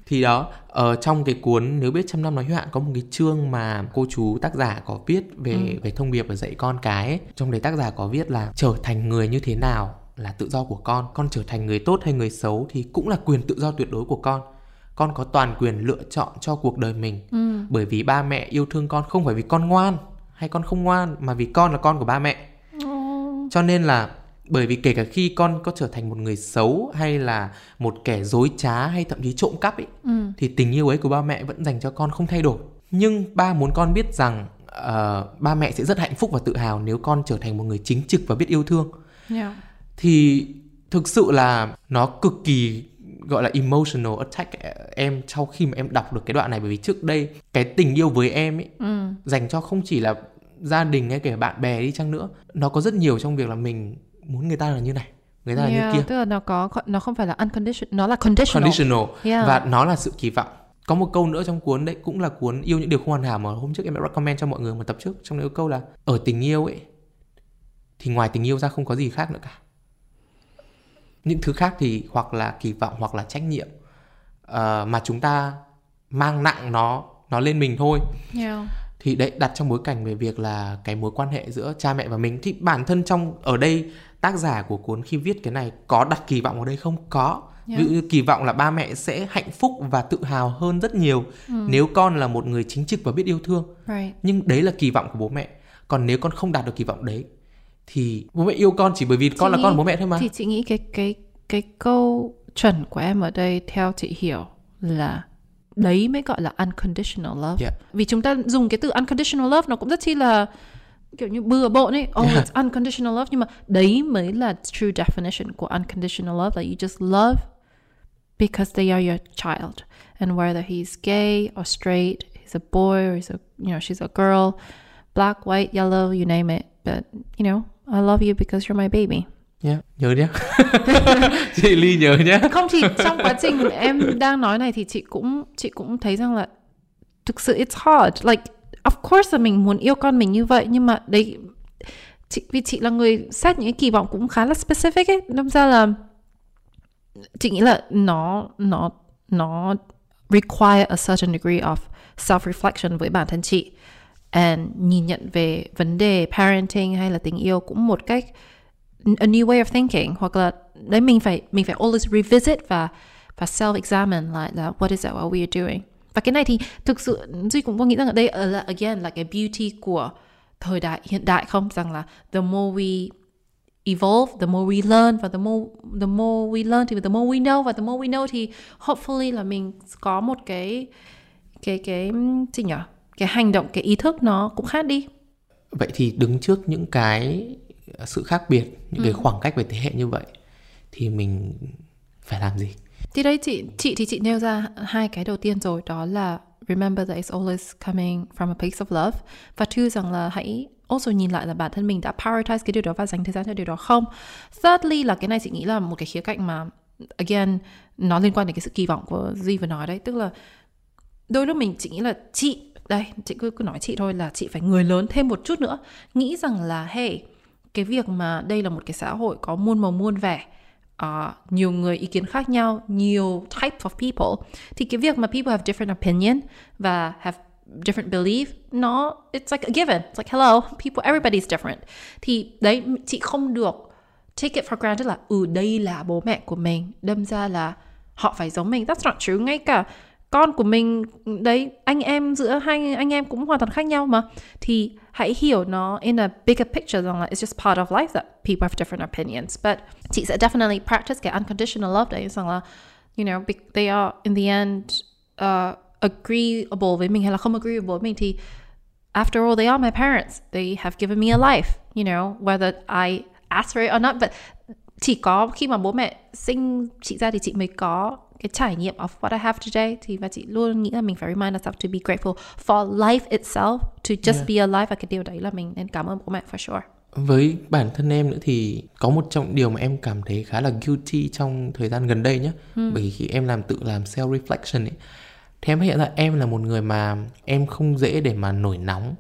thì đó ở trong cái cuốn nếu biết trăm năm là hữu hạn có một cái chương mà cô chú tác giả có viết về ừ. về thông điệp và dạy con cái ấy. trong đấy tác giả có viết là trở thành người như thế nào là tự do của con con trở thành người tốt hay người xấu thì cũng là quyền tự do tuyệt đối của con con có toàn quyền lựa chọn cho cuộc đời mình ừ. bởi vì ba mẹ yêu thương con không phải vì con ngoan hay con không ngoan mà vì con là con của ba mẹ oh. cho nên là bởi vì kể cả khi con có trở thành một người xấu hay là một kẻ dối trá hay thậm chí trộm cắp ấy ừ. thì tình yêu ấy của ba mẹ vẫn dành cho con không thay đổi nhưng ba muốn con biết rằng uh, ba mẹ sẽ rất hạnh phúc và tự hào nếu con trở thành một người chính trực và biết yêu thương yeah. thì thực sự là nó cực kỳ gọi là emotional attack em sau khi mà em đọc được cái đoạn này bởi vì trước đây cái tình yêu với em ấy ừ. dành cho không chỉ là gia đình hay kể bạn bè đi chăng nữa nó có rất nhiều trong việc là mình muốn người ta là như này người ta yeah, là như kia. tức là nó có nó không phải là unconditional nó là conditional. Conditional. Yeah. và nó là sự kỳ vọng. Có một câu nữa trong cuốn đấy cũng là cuốn yêu những điều không hoàn hảo mà hôm trước em đã recommend cho mọi người một tập trước. Trong đấy có câu là ở tình yêu ấy thì ngoài tình yêu ra không có gì khác nữa cả. Những thứ khác thì hoặc là kỳ vọng hoặc là trách nhiệm uh, mà chúng ta mang nặng nó nó lên mình thôi. Yeah. Thì đấy đặt trong bối cảnh về việc là cái mối quan hệ giữa cha mẹ và mình. Thì bản thân trong ở đây tác giả của cuốn khi viết cái này có đặt kỳ vọng ở đây không có yeah. ví dụ như kỳ vọng là ba mẹ sẽ hạnh phúc và tự hào hơn rất nhiều ừ. nếu con là một người chính trực và biết yêu thương right. nhưng đấy là kỳ vọng của bố mẹ còn nếu con không đạt được kỳ vọng đấy thì bố mẹ yêu con chỉ bởi vì chị con nghĩ, là con bố mẹ thôi mà thì chị nghĩ cái cái cái câu chuẩn của em ở đây theo chị hiểu là đấy mới gọi là unconditional love yeah. vì chúng ta dùng cái từ unconditional love nó cũng rất chi là kiểu như bừa bộn ấy. Oh yeah. it's unconditional love. Nhưng mà đấy mới là true definition của unconditional love là you just love because they are your child. And whether he's gay or straight he's a boy or he's a you know she's a girl black white yellow you name it. But you know I love you because you're my baby. Yeah, nhớ nhé [LAUGHS] chị ly nhớ nhé không thì trong quá trình em đang nói này thì chị cũng chị cũng thấy rằng là thực sự it's hard. Like of course là mình muốn yêu con mình như vậy, nhưng mà đấy, chị, vì chị là người xét những cái kỳ vọng cũng khá là specific ấy. Đâm ra là chị nghĩ là nó nó nó require a certain degree of self reflection với bản thân chị. And nhìn nhận về vấn đề parenting hay là tình yêu cũng một cách a new way of thinking. Hoặc là đấy, mình phải mình phải always revisit và và self examine lại là what is it, what we are doing? Và cái này thì thực sự duy cũng có nghĩ rằng ở đây là again là cái beauty của thời đại hiện đại không? Rằng là the more we evolve the more we learn và the more the more we learn thì the more we know. Và the more we know thì hopefully là mình có một cái cái cái gì nhỉ? Cái hành động cái ý thức nó cũng khác đi. Vậy thì đứng trước những cái sự khác biệt những ừ. cái khoảng cách về thế hệ như vậy thì mình phải làm gì thì đấy, chị chị thì chị nêu ra hai cái đầu tiên rồi, đó là remember that it's always coming from a place of love, và thứ rằng là hãy also nhìn lại là bản thân mình đã prioritize cái điều đó và dành thời gian cho điều đó không. Thirdly là cái này chị nghĩ là một cái khía cạnh mà, again, nó liên quan đến cái sự kỳ vọng của Duy vừa nói đấy. Tức là đôi lúc mình, chị nghĩ là chị, đây, chị cứ cứ nói chị thôi là chị phải người lớn thêm một chút nữa. Nghĩ rằng là, hey, cái việc mà đây là một cái xã hội có muôn màu muôn vẻ uh, nhiều người ý kiến khác nhau nhiều type of people. Thì cái việc mà people have different opinion và have different belief nó it's like a given. It's like hello people everybody's different. Thì đấy chị không được take it for granted là ừ đây là bố mẹ của mình. Đâm ra là họ phải giống mình. That's not true. Ngay cả con của mình đấy anh em giữa hai anh em cũng hoàn toàn khác nhau mà. Thì hãy hiểu nó in a bigger picture rằng là it's just part of life that people have different opinions. But chị sẽ definitely practice cái unconditional love đấy rằng là you know they are in the end uh, agreeable với mình hay là không agreeable với mình thì after all they are my parents. They have given me a life you know whether I ask for it or not. But chỉ có khi mà bố mẹ sinh chị ra thì chị mới có cái trải nghiệm of what I have today thì và chị luôn nghĩ là mình phải remind ourselves to be grateful for life itself to just yeah. be alive và cái điều đấy là mình nên cảm ơn bố mẹ for sure với bản thân em nữa thì có một trong điều mà em cảm thấy khá là guilty trong thời gian gần đây nhé ừ. bởi khi em làm tự làm self reflection ấy thì em hiện ra em là một người mà em không dễ để mà nổi nóng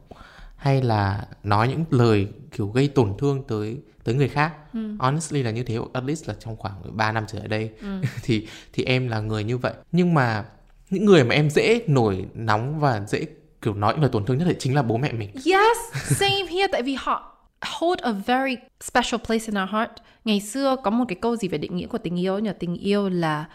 hay là nói những lời kiểu gây tổn thương tới tới người khác? Ừ. honestly là như thế at least là trong khoảng 3 năm trở lại đây ừ. [LAUGHS] thì thì em là người như vậy. Nhưng mà những người mà em dễ nổi nóng và dễ kiểu nói những lời tổn thương nhất thì chính là bố mẹ mình. Yes same here. Tại vì họ hold a very special place in our heart. Ngày xưa có một cái câu gì về định nghĩa của tình yêu nhờ tình yêu là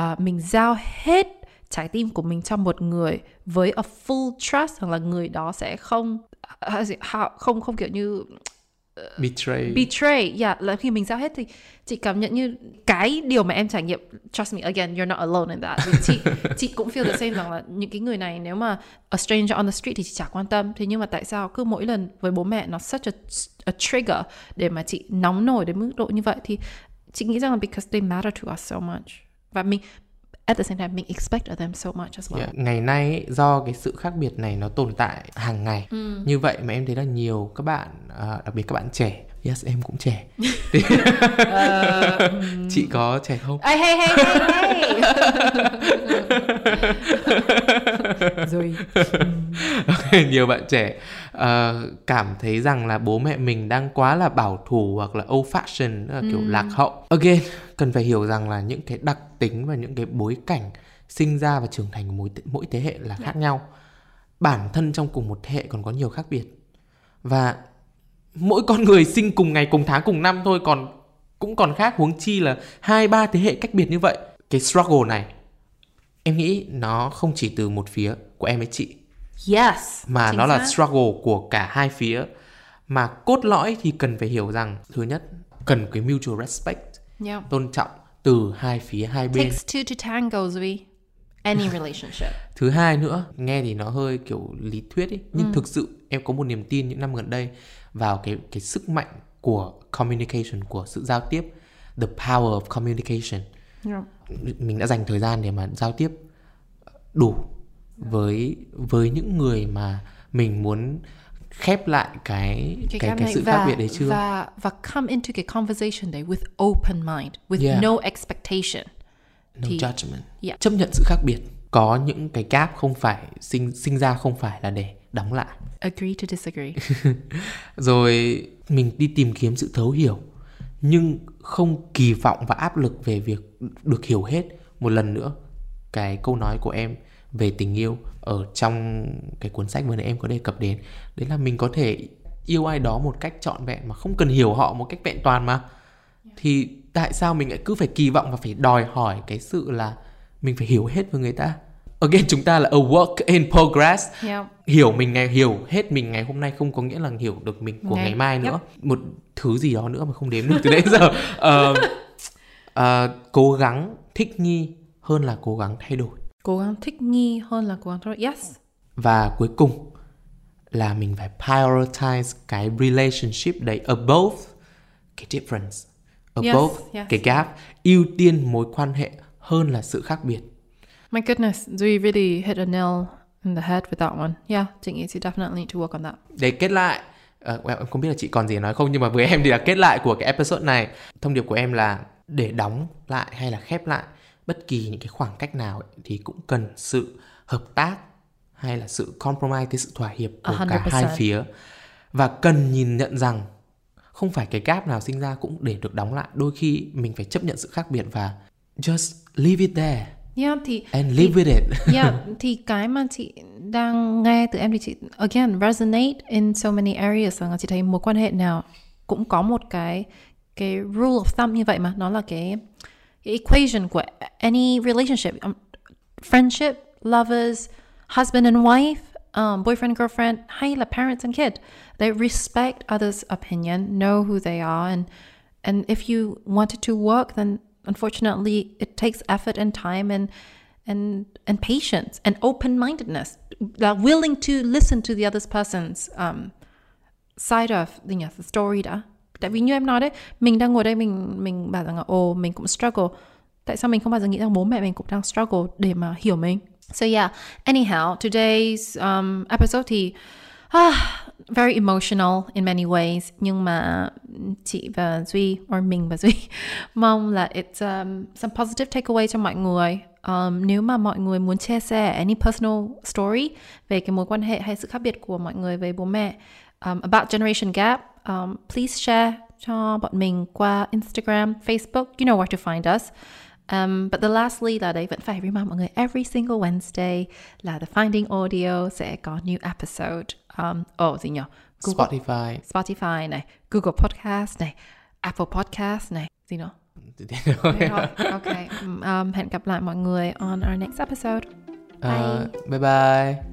uh, mình giao hết trái tim của mình cho một người với a full trust rằng là người đó sẽ không uh, không không kiểu như betray. betray yeah là khi mình giao hết thì chị cảm nhận như cái điều mà em trải nghiệm trust me again you're not alone in that. Vì chị [LAUGHS] chị cũng feel the same rằng là những cái người này nếu mà a stranger on the street thì chị chả quan tâm. Thế nhưng mà tại sao cứ mỗi lần với bố mẹ nó such a, a trigger để mà chị nóng nổi đến mức độ như vậy thì chị nghĩ rằng là because they matter to us so much. Và mình at the same time mình expect of them so much as well. Yeah. Ngày nay ấy, do cái sự khác biệt này nó tồn tại hàng ngày. Ừ. Như vậy mà em thấy là nhiều các bạn uh, đặc biệt các bạn trẻ Yes, em cũng trẻ. uh, [LAUGHS] chị có trẻ không? Hey, hey, hey, hey, hey. [LAUGHS] Rồi. nhiều bạn trẻ uh, cảm thấy rằng là bố mẹ mình đang quá là bảo thủ hoặc là old fashion, là kiểu lạc hậu. Again, cần phải hiểu rằng là những cái đặc tính và những cái bối cảnh sinh ra và trưởng thành của mỗi mỗi thế hệ là khác nhau. Bản thân trong cùng một thế hệ còn có nhiều khác biệt. Và mỗi con người sinh cùng ngày cùng tháng cùng năm thôi còn cũng còn khác huống chi là hai ba thế hệ cách biệt như vậy cái struggle này em nghĩ nó không chỉ từ một phía của em với chị yes mà nó xác. là struggle của cả hai phía mà cốt lõi thì cần phải hiểu rằng thứ nhất cần cái mutual respect yeah. tôn trọng từ hai phía hai bên takes two to tango Zui. any relationship [LAUGHS] thứ hai nữa nghe thì nó hơi kiểu lý thuyết ấy nhưng ừ. thực sự em có một niềm tin những năm gần đây vào cái cái sức mạnh của communication của sự giao tiếp the power of communication yeah. mình đã dành thời gian để mà giao tiếp đủ với với những người mà mình muốn khép lại cái cái cái, cái sự và, khác biệt đấy chưa? và và come into cái conversation đấy with open mind with yeah. no expectation. No thì, judgment. Yeah. chấp nhận sự khác biệt. Có những cái gap không phải sinh sinh ra không phải là để đóng lại. Agree to disagree. [LAUGHS] rồi mình đi tìm kiếm sự thấu hiểu nhưng không kỳ vọng và áp lực về việc được hiểu hết. Một lần nữa cái câu nói của em về tình yêu ở trong cái cuốn sách vừa nãy em có đề cập đến. Đấy là mình có thể yêu ai đó một cách trọn vẹn mà không cần hiểu họ một cách vẹn toàn mà. Thì tại sao mình lại cứ phải kỳ vọng và phải đòi hỏi cái sự là mình phải hiểu hết với người ta? Again chúng ta là a work in progress. Yeah. hiểu mình ngày hiểu hết mình ngày hôm nay không có nghĩa là hiểu được mình của Ngày- ngày, mai nữa. Một thứ gì đó nữa mà không đếm được từ nãy giờ. [LAUGHS] Ờ, ờ, cố gắng thích nghi hơn là cố gắng thay đổi Cố gắng thích nghi hơn là cố gắng đổi. Yes. và cuối cùng là mình phải prioritize cái relationship đấy above cái difference above yes. cái gap ưu tiên mối quan hệ hơn là sự khác biệt My goodness, we really hit a nail in the head with that one. Yeah, chị nghĩ chị definitely need to work on that. để kết lại ờ, em không biết là chị còn gì nói không nhưng mà với em thì là kết lại của cái episode này thông điệp của em là để đóng lại hay là khép lại bất kỳ những cái khoảng cách nào ấy, thì cũng cần sự hợp tác hay là sự compromise cái sự thỏa hiệp của A cả hundred hai phía. Và cần nhìn nhận rằng không phải cái gap nào sinh ra cũng để được đóng lại. Đôi khi mình phải chấp nhận sự khác biệt và just leave it there. Yeah, thì and live with it. [LAUGHS] Yeah, [LAUGHS] thì cái mà chị đang nghe từ em thì chị again resonate in so many areas. Là chị thấy mối quan hệ nào cũng có một cái cái rule of thumb như vậy mà. Nó là cái equation any relationship um, friendship lovers husband and wife um, boyfriend girlfriend hay là parents and kid. They respect others opinion know who they are and and if you wanted to work then unfortunately it takes effort and time and and and patience and open-mindedness like willing to listen to the other person's um, side of gì nhỉ, the story đã tại vì như em nói đấy mình đang ngồi đây mình mình bảo rằng là ồ mình cũng struggle. Tại sao mình không bao giờ nghĩ rằng bố mẹ mình cũng đang struggle để mà hiểu mình? So yeah. Anyhow today's um, episode thì ah, very emotional in many ways. Nhưng mà chị và Duy or mình và Duy [LAUGHS] mong là it's um, some positive takeaway cho mọi người. Um, nếu mà mọi người muốn chia sẻ any personal story về cái mối quan hệ hay sự khác biệt của mọi người với bố mẹ um, about generation gap um, please share cho bọn mình qua Instagram, Facebook you know where to find us Um, but the lastly là đấy vẫn phải remind mọi người every single Wednesday là The Finding Audio sẽ có new episode. Um, oh, gì nhỉ? Google, Spotify Spotify này, Google Podcast này, Apple Podcast này, gì nữa? Ok, [LAUGHS] um, hẹn gặp lại mọi người on our next episode. Bye. Ờ, bye bye